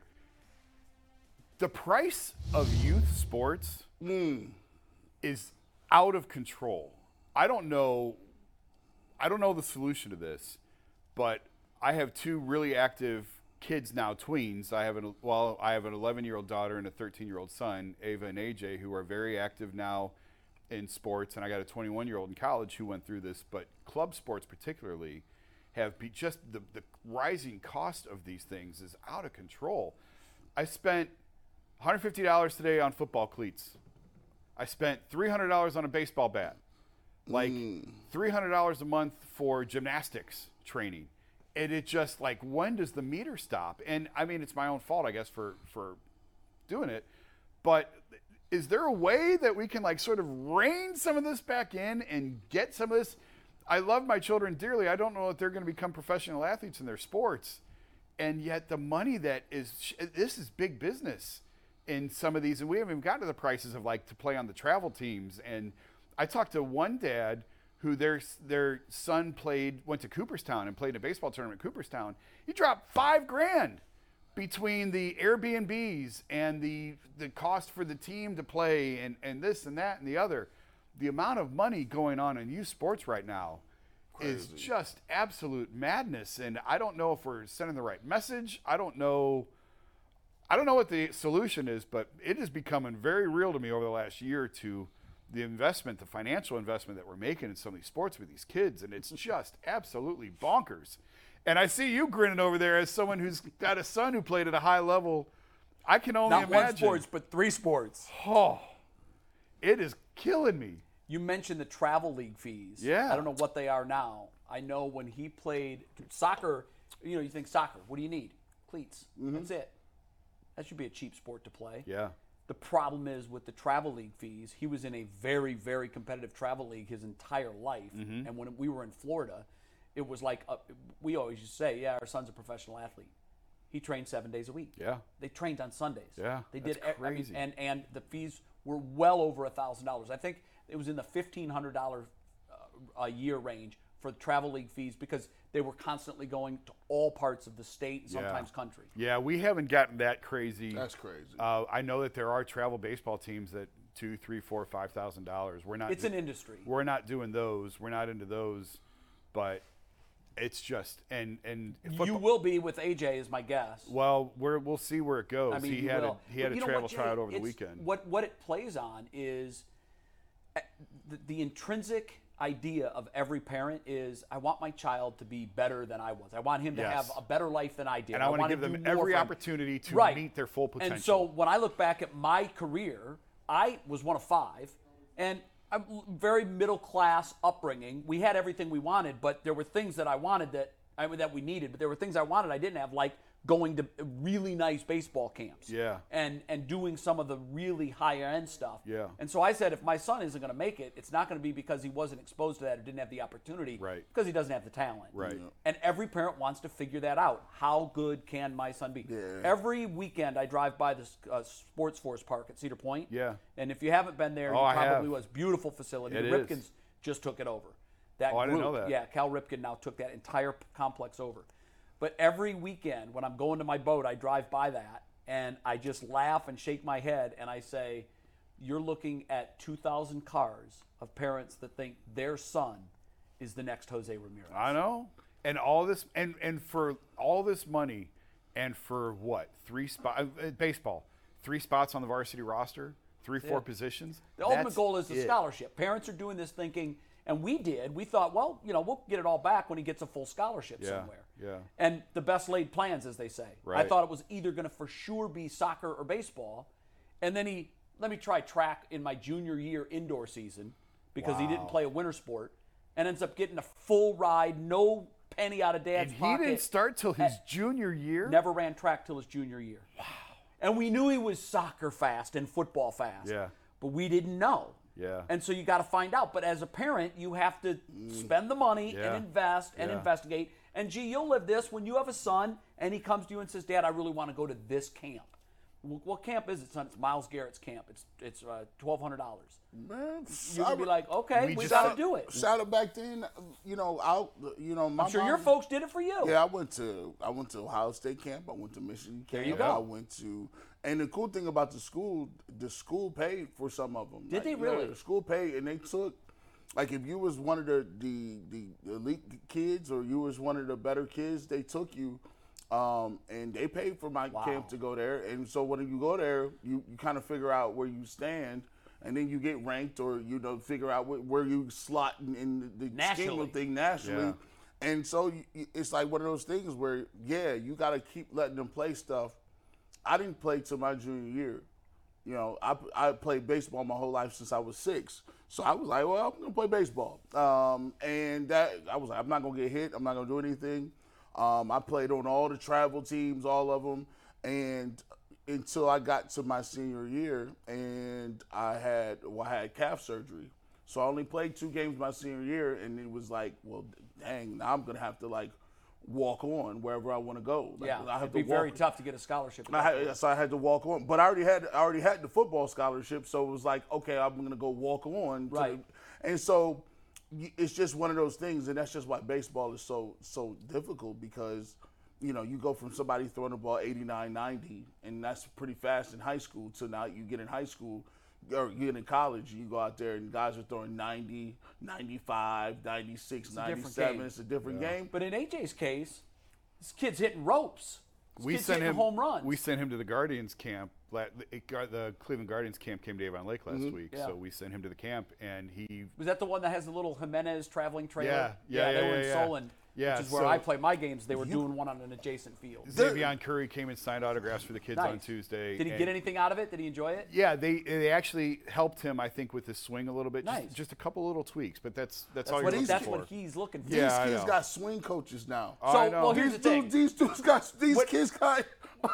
The price of youth sports is out of control. I don't know. I don't know the solution to this, but I have two really active kids now, tweens. I have an well, I have an 11 year old daughter and a 13 year old son, Ava and AJ, who are very active now in sports, and I got a 21 year old in college who went through this. But club sports, particularly, have be just the, the rising cost of these things is out of control. I spent $150 today on football cleats. I spent $300 on a baseball bat. like mm. hundred dollars a month for gymnastics training, and it just like when does the meter stop? And I mean, it's my own fault, I guess, for for doing it, but is there a way that we can like sort of rein some of this back in and get some of this? I love my children dearly. I don't know if they're going to become professional athletes in their sports, and yet the money that is this is big business in some of these, and we haven't even gotten to the prices of like to play on the travel teams. And I talked to one dad who their their son played went to Cooperstown and played in a baseball tournament in Cooperstown. He dropped five grand between the Airbnbs and the the cost for the team to play and, and this and that and the other, the amount of money going on in youth sports right now is just absolute madness. And I don't know if we're sending the right message. I don't know I don't know what the solution is, but it is becoming very real to me over the last year or two. The investment, the financial investment that we're making in some of these sports with these kids, and it's mm-hmm. just absolutely bonkers. And I see you grinning over there as someone who's got a son who played at a high level. I can only Not one imagine. sports, but three sports. Oh, it is killing me. You mentioned the travel league fees. Yeah. I don't know what they are now. I know when he played soccer, you know, you think soccer, what do you need? Cleats. Mm-hmm. That's it. That should be a cheap sport to play. Yeah. The problem is with the travel league fees, he was in a very, very competitive travel league his entire life. Mm-hmm. And when we were in Florida, it was like, a, we always used to say, yeah, our son's a professional athlete. He trained seven days a week. Yeah. They trained on Sundays. Yeah, They that's did. e- I mean, crazy. and and the fees were well over a thousand dollars. I think it was in the fifteen hundred dollar uh, a year range for the travel league fees because they were constantly going to all parts of the state and sometimes country. Yeah, we haven't gotten that crazy. That's crazy. Uh, I know that there are travel baseball teams that two, three, four, five thousand dollars. We're not. It's an industry. We're not doing those. We're not into those, but it's just and and You will be with AJ, is my guess. Well, we're, we'll see where it goes. I mean, he had will. a he had But a travel what, tryout over the weekend. What what it plays on is uh, the, the intrinsic idea of every parent is I want my child to be better than I was. I want him to Yes. have a better life than I did. And I wanna give them every opportunity to right. meet their full potential. And so when I look back at my career, I was one of five, and I'm very middle class upbringing. We had everything we wanted, but there were things that I wanted that I mean, that we needed, but there were things I wanted I didn't have, like going to really nice baseball camps. Yeah. And and doing some of the really higher end stuff. Yeah. And so I said, if my son isn't going to make it, it's not going to be because he wasn't exposed to that or didn't have the opportunity. Right. Because he doesn't have the talent. Right. Yeah. And every parent wants to figure that out. How good can my son be? Every weekend I drive by the uh, Sports Force Park at Cedar Point. Yeah. And if you haven't been there, Oh, you I have. probably was. Beautiful facility. It the is. Ripkens just took it over. That Oh, I didn't know that. Yeah, Cal Ripken now took that entire p- complex over. But every weekend when I'm going to my boat, I drive by that and I just laugh and shake my head and I say, You're looking at 2,000 cars of parents that think their son is the next Jose Ramirez. I know. And all this and and for all this money and for what? Three spot uh, baseball. Three spots on the varsity roster, three four positions. The ultimate That's goal is the it. scholarship. Parents are doing this thinking, and we did. We thought, well, you know, we'll get it all back when he gets a full scholarship Yeah, somewhere. Yeah. And the best laid plans, as they say. Right. I thought it was either going to for sure be soccer or baseball, and then he let me try track in my junior year indoor season because he didn't play a winter sport, and ends up getting a full ride, no penny out of dad's And dad's he pocket. didn't start till his junior year. Never ran track till his junior year. Wow. And we knew he was soccer fast and football fast. Yeah. But we didn't know. Yeah. And so you got to find out. But as a parent, you have to mm. spend the money Yeah. and invest and Yeah. investigate. And gee, you'll live this when you have a son and he comes to you and says, "Dad, I really want to go to this camp." Well, what camp is it, son? It's Myles Garrett's camp. It's it's uh, twelve hundred dollars. Man, You can be like, okay, We we, just got saw- to do it. Shout out back then, you know, out, you know, my I'm sure mom, your folks did it for you. Yeah, I went to I went to Ohio State camp. I went to Michigan camp. There you go. I went to, and the cool thing about the school, the school paid for some of them. Did they yeah, really? the school paid, and they took, like, if you was one of the the the elite kids or you was one of the better kids, they took you. Um, and they paid for my camp to go there, and so when you go there, you, you kind of figure out where you stand, and then you get ranked, or you know figure out where, where you slot in, in the scheme of thing nationally. Yeah. And so you- it's like one of those things where, yeah, you got to keep letting them play stuff. I didn't play till my junior year. You know, I, I played baseball my whole life since I was six. So I was like, well, I'm gonna play baseball. Um, and that I was like, I'm not gonna get hit. I'm not gonna do anything. Um, I played on all the travel teams, all of them, and until I got to my senior year, and I had well, I had calf surgery. So I only played two games my senior year, and it was like, well, dang, now I'm gonna have to like walk on wherever I want to go. Like, Yeah, I have it'd be to walk, very tough to get a scholarship. I had, so I had to walk on, but I already had I already had the football scholarship, so it was like, okay, I'm gonna go walk on. Right. the- and so it's just one of those things, and that's just why baseball is so so difficult because you know you go from somebody throwing the ball 89, 90, and that's pretty fast in high school to now you get in high school. Or you get in college, you go out there and guys are throwing 90, 95, 96, a different 97. game. It's a different game. But in AJ's case, this kid's hitting ropes. This we kid's sent hitting him home runs. We sent him to the Guardians camp. la- it got- The Cleveland Guardians camp came to Avon Lake last week, Mm-hmm. Yeah. so we sent him to the camp, and he Was that the one that has the little Giménez traveling trailer? Yeah, yeah, yeah. they yeah, were in yeah. Solon, Yeah, which is where so- I play my games. They were doing one on an adjacent field. Xzavion Curry came and signed autographs for the kids on Tuesday. Did he get anything out of it? Did he enjoy it? Yeah, they they actually helped him, I think, with his swing a little bit. Nice. Just, just a couple little tweaks, but that's that's, That's all what, you're that's for. what he's looking for. Yeah, these kids got swing coaches now. I know. well, here's these the thing. dudes, these dudes got these What- kids got. (laughs)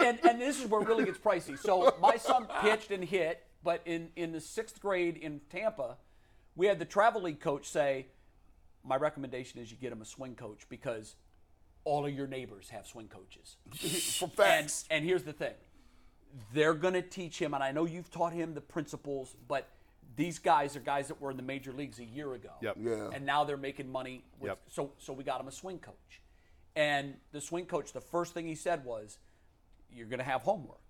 and, and this is where it really gets pricey. So my son pitched and hit, but in, in the sixth grade in Tampa, we had the travel league coach say, "My recommendation is you get him a swing coach because all of your neighbors have swing coaches." (laughs) For And, facts. and here's the thing they're going to teach him, and I know you've taught him the principles, but these guys are guys that were in the major leagues a year ago. Yep. Yeah. And now they're making money. With, Yep. So, so we got him a swing coach. And the swing coach, the first thing he said was, You're going to have homework.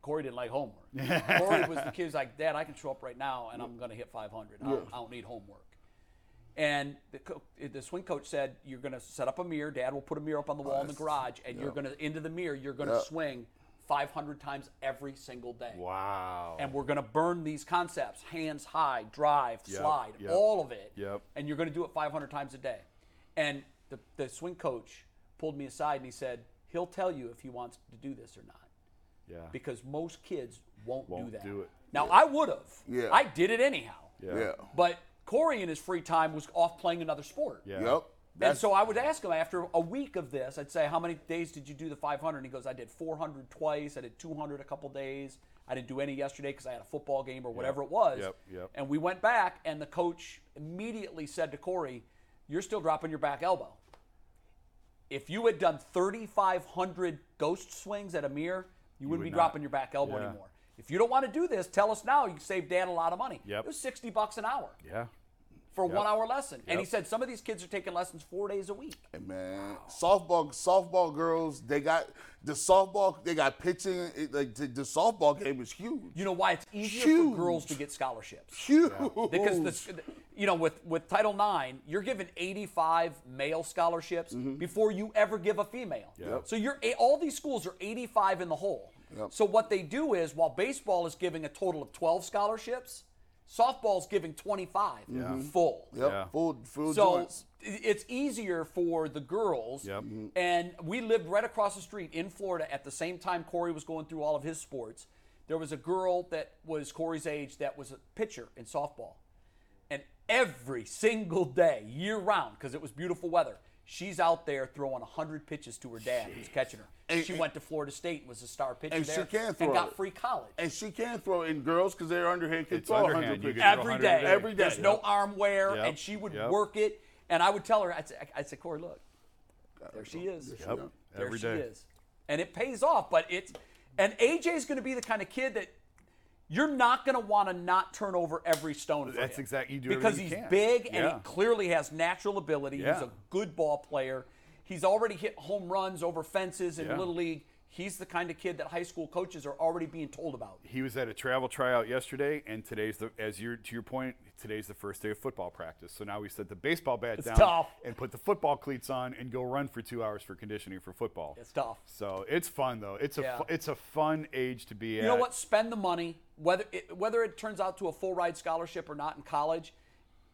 Corey didn't like homework. (laughs) Corey was the kid who's like, Dad, I can show up right now and I'm going to hit 500. I, don't, I don't need homework. And the, co- the swing coach said, You're going to set up a mirror. Dad will put a mirror up on the wall in the garage, and you're going to, into the mirror, you're going to swing 500 times every single day. Wow. And we're going to burn these concepts hands high, drive, Yep, slide, yep, all of it. yep. And you're going to do it 500 times a day. And the, the swing coach pulled me aside and he said, He'll tell you if he wants to do this or not yeah. because most kids won't, do Won't that. do it. Now, I would have. Yeah. I did it anyhow. yeah. Yeah. But Corey, in his free time, was off playing another sport. Yeah. Yep. And so I would ask him after a week of this, I'd say, How many days did you do the 500? And he goes, I did 400 twice. I did 200 a couple days. I didn't do any yesterday because I had a football game or whatever it was. Yep, yep. And we went back, and the coach immediately said to Corey, You're still dropping your back elbow. If you had done 3,500 ghost swings at a mirror, you wouldn't would be not. dropping your back elbow Yeah. anymore. If you don't want to do this, tell us now. You can save Dad a lot of money. Yep. It was 60 bucks an hour Yeah. For Yep. one hour lesson. And he said some of these kids are taking lessons four days a week. Hey, man, softball, softball girls, they got the softball. They got pitching. It, like the, the softball game is huge. You know why it's easier Huge. for girls to get scholarships? Huge. Because the, you know, with with Title IX, you're given 85 male scholarships mm-hmm. before you ever give a female. Yep. So you're all these schools are 85 in the hole. Yep. So what they do is, while baseball is giving a total of 12 scholarships, softball's giving 25 mm-hmm. full. Yep. Yeah. Full, full So joints. it's easier for the girls. Yep. Mm-hmm. And we lived right across the street in Florida at the same time Corey was going through all of his sports. There was a girl that was Corey's age that was a pitcher in softball. And every single day, year round, because it was beautiful weather, she's out there throwing 100 pitches to her dad who's catching her. And- she went to Florida State and was a star pitcher and she there can and throw got free college. And she can throw in girls because they're underhand. Can It's throw underhand. 100 You pitches. can- every 100 day. a day. Every day. There's no arm wear, Yep. and she would Yep. work it. And I would tell her, I'd say, I'd say Corey, look, there she is. Yep. There Every she day. is. And it pays off, but it's and AJ's going to be the kind of kid that you're not going to want to not turn over every stone That's him. exactly- you do because he's can. big and Yeah. he clearly has natural ability. He's a good ball player. He's already hit home runs over fences in Yeah. little league. He's the kind of kid that high school coaches are already being told about. He was at a travel tryout yesterday, and today's the as you to your point, today's the first day of football practice. So now we set the baseball bat It's down tough. and put the football cleats on and go run for two hours for conditioning for football. It's tough. So it's fun though. It's a Yeah. fu- it's a fun age to be at. You know what? Spend the money. Whether it, whether it turns out to a full ride scholarship or not in college,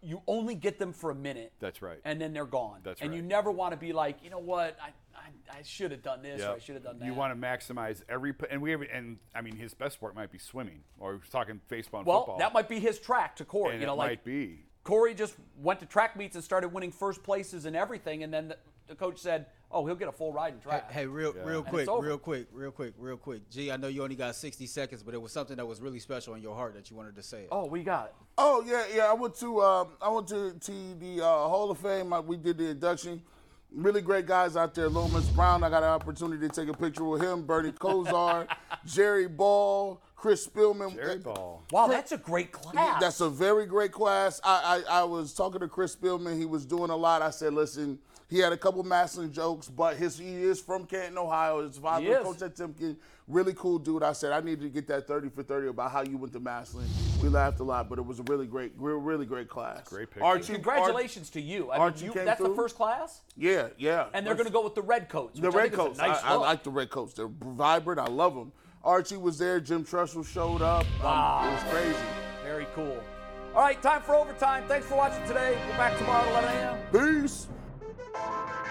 you only get them for a minute. That's right. And then they're gone. That's and you never want to be like, you know what? I, I I, I should have done this or I should have done that. You want to maximize every, and we have, and I mean, his best sport might be swimming, or we're talking baseball and well, football. that might be his track to Corey. and you know, it like might be. Corey just went to track meets and started winning first places and everything, and then the, the coach said, "Oh, he'll get a full ride in track." Hey, real, real quick, real quick, real quick, real quick. Gee, I know you only got 60 seconds, but it was something that was really special in your heart that you wanted to say. Oh, we got it. Oh yeah, yeah. I went to um, I went to, to the uh, Hall of Fame. Uh, we did the induction. Really great guys out there. Lomas Brown. I got an opportunity to take a picture with him. Bernie (laughs) Kosar, Jerry Ball, Chris Spielman. Jerry Ball. Wow, that's a great class. That's a very great class. I, I, I was talking to Chris Spielman. He was doing a lot. I said, listen, he had a couple Massillon jokes, but his he is from Canton, Ohio. His father, He is. Coach at Timken, really cool dude. I said, I need to get that 30 for 30 about how you went to Massillon. We laughed a lot, but it was a really great, really, really great class. Great picture. Archie, Congratulations to you. I mean, Archie you came that's the first class, yeah, yeah. and they're going to go with the red coats. The which I red think is a coats. Nice I, I like the red coats. They're vibrant. I love them. Archie was there. Jim Tressel showed up. Um, Wow. it was crazy. Very cool. All right, time for overtime. Thanks for watching today. We're back tomorrow at 11 a.m. Peace. Thank you.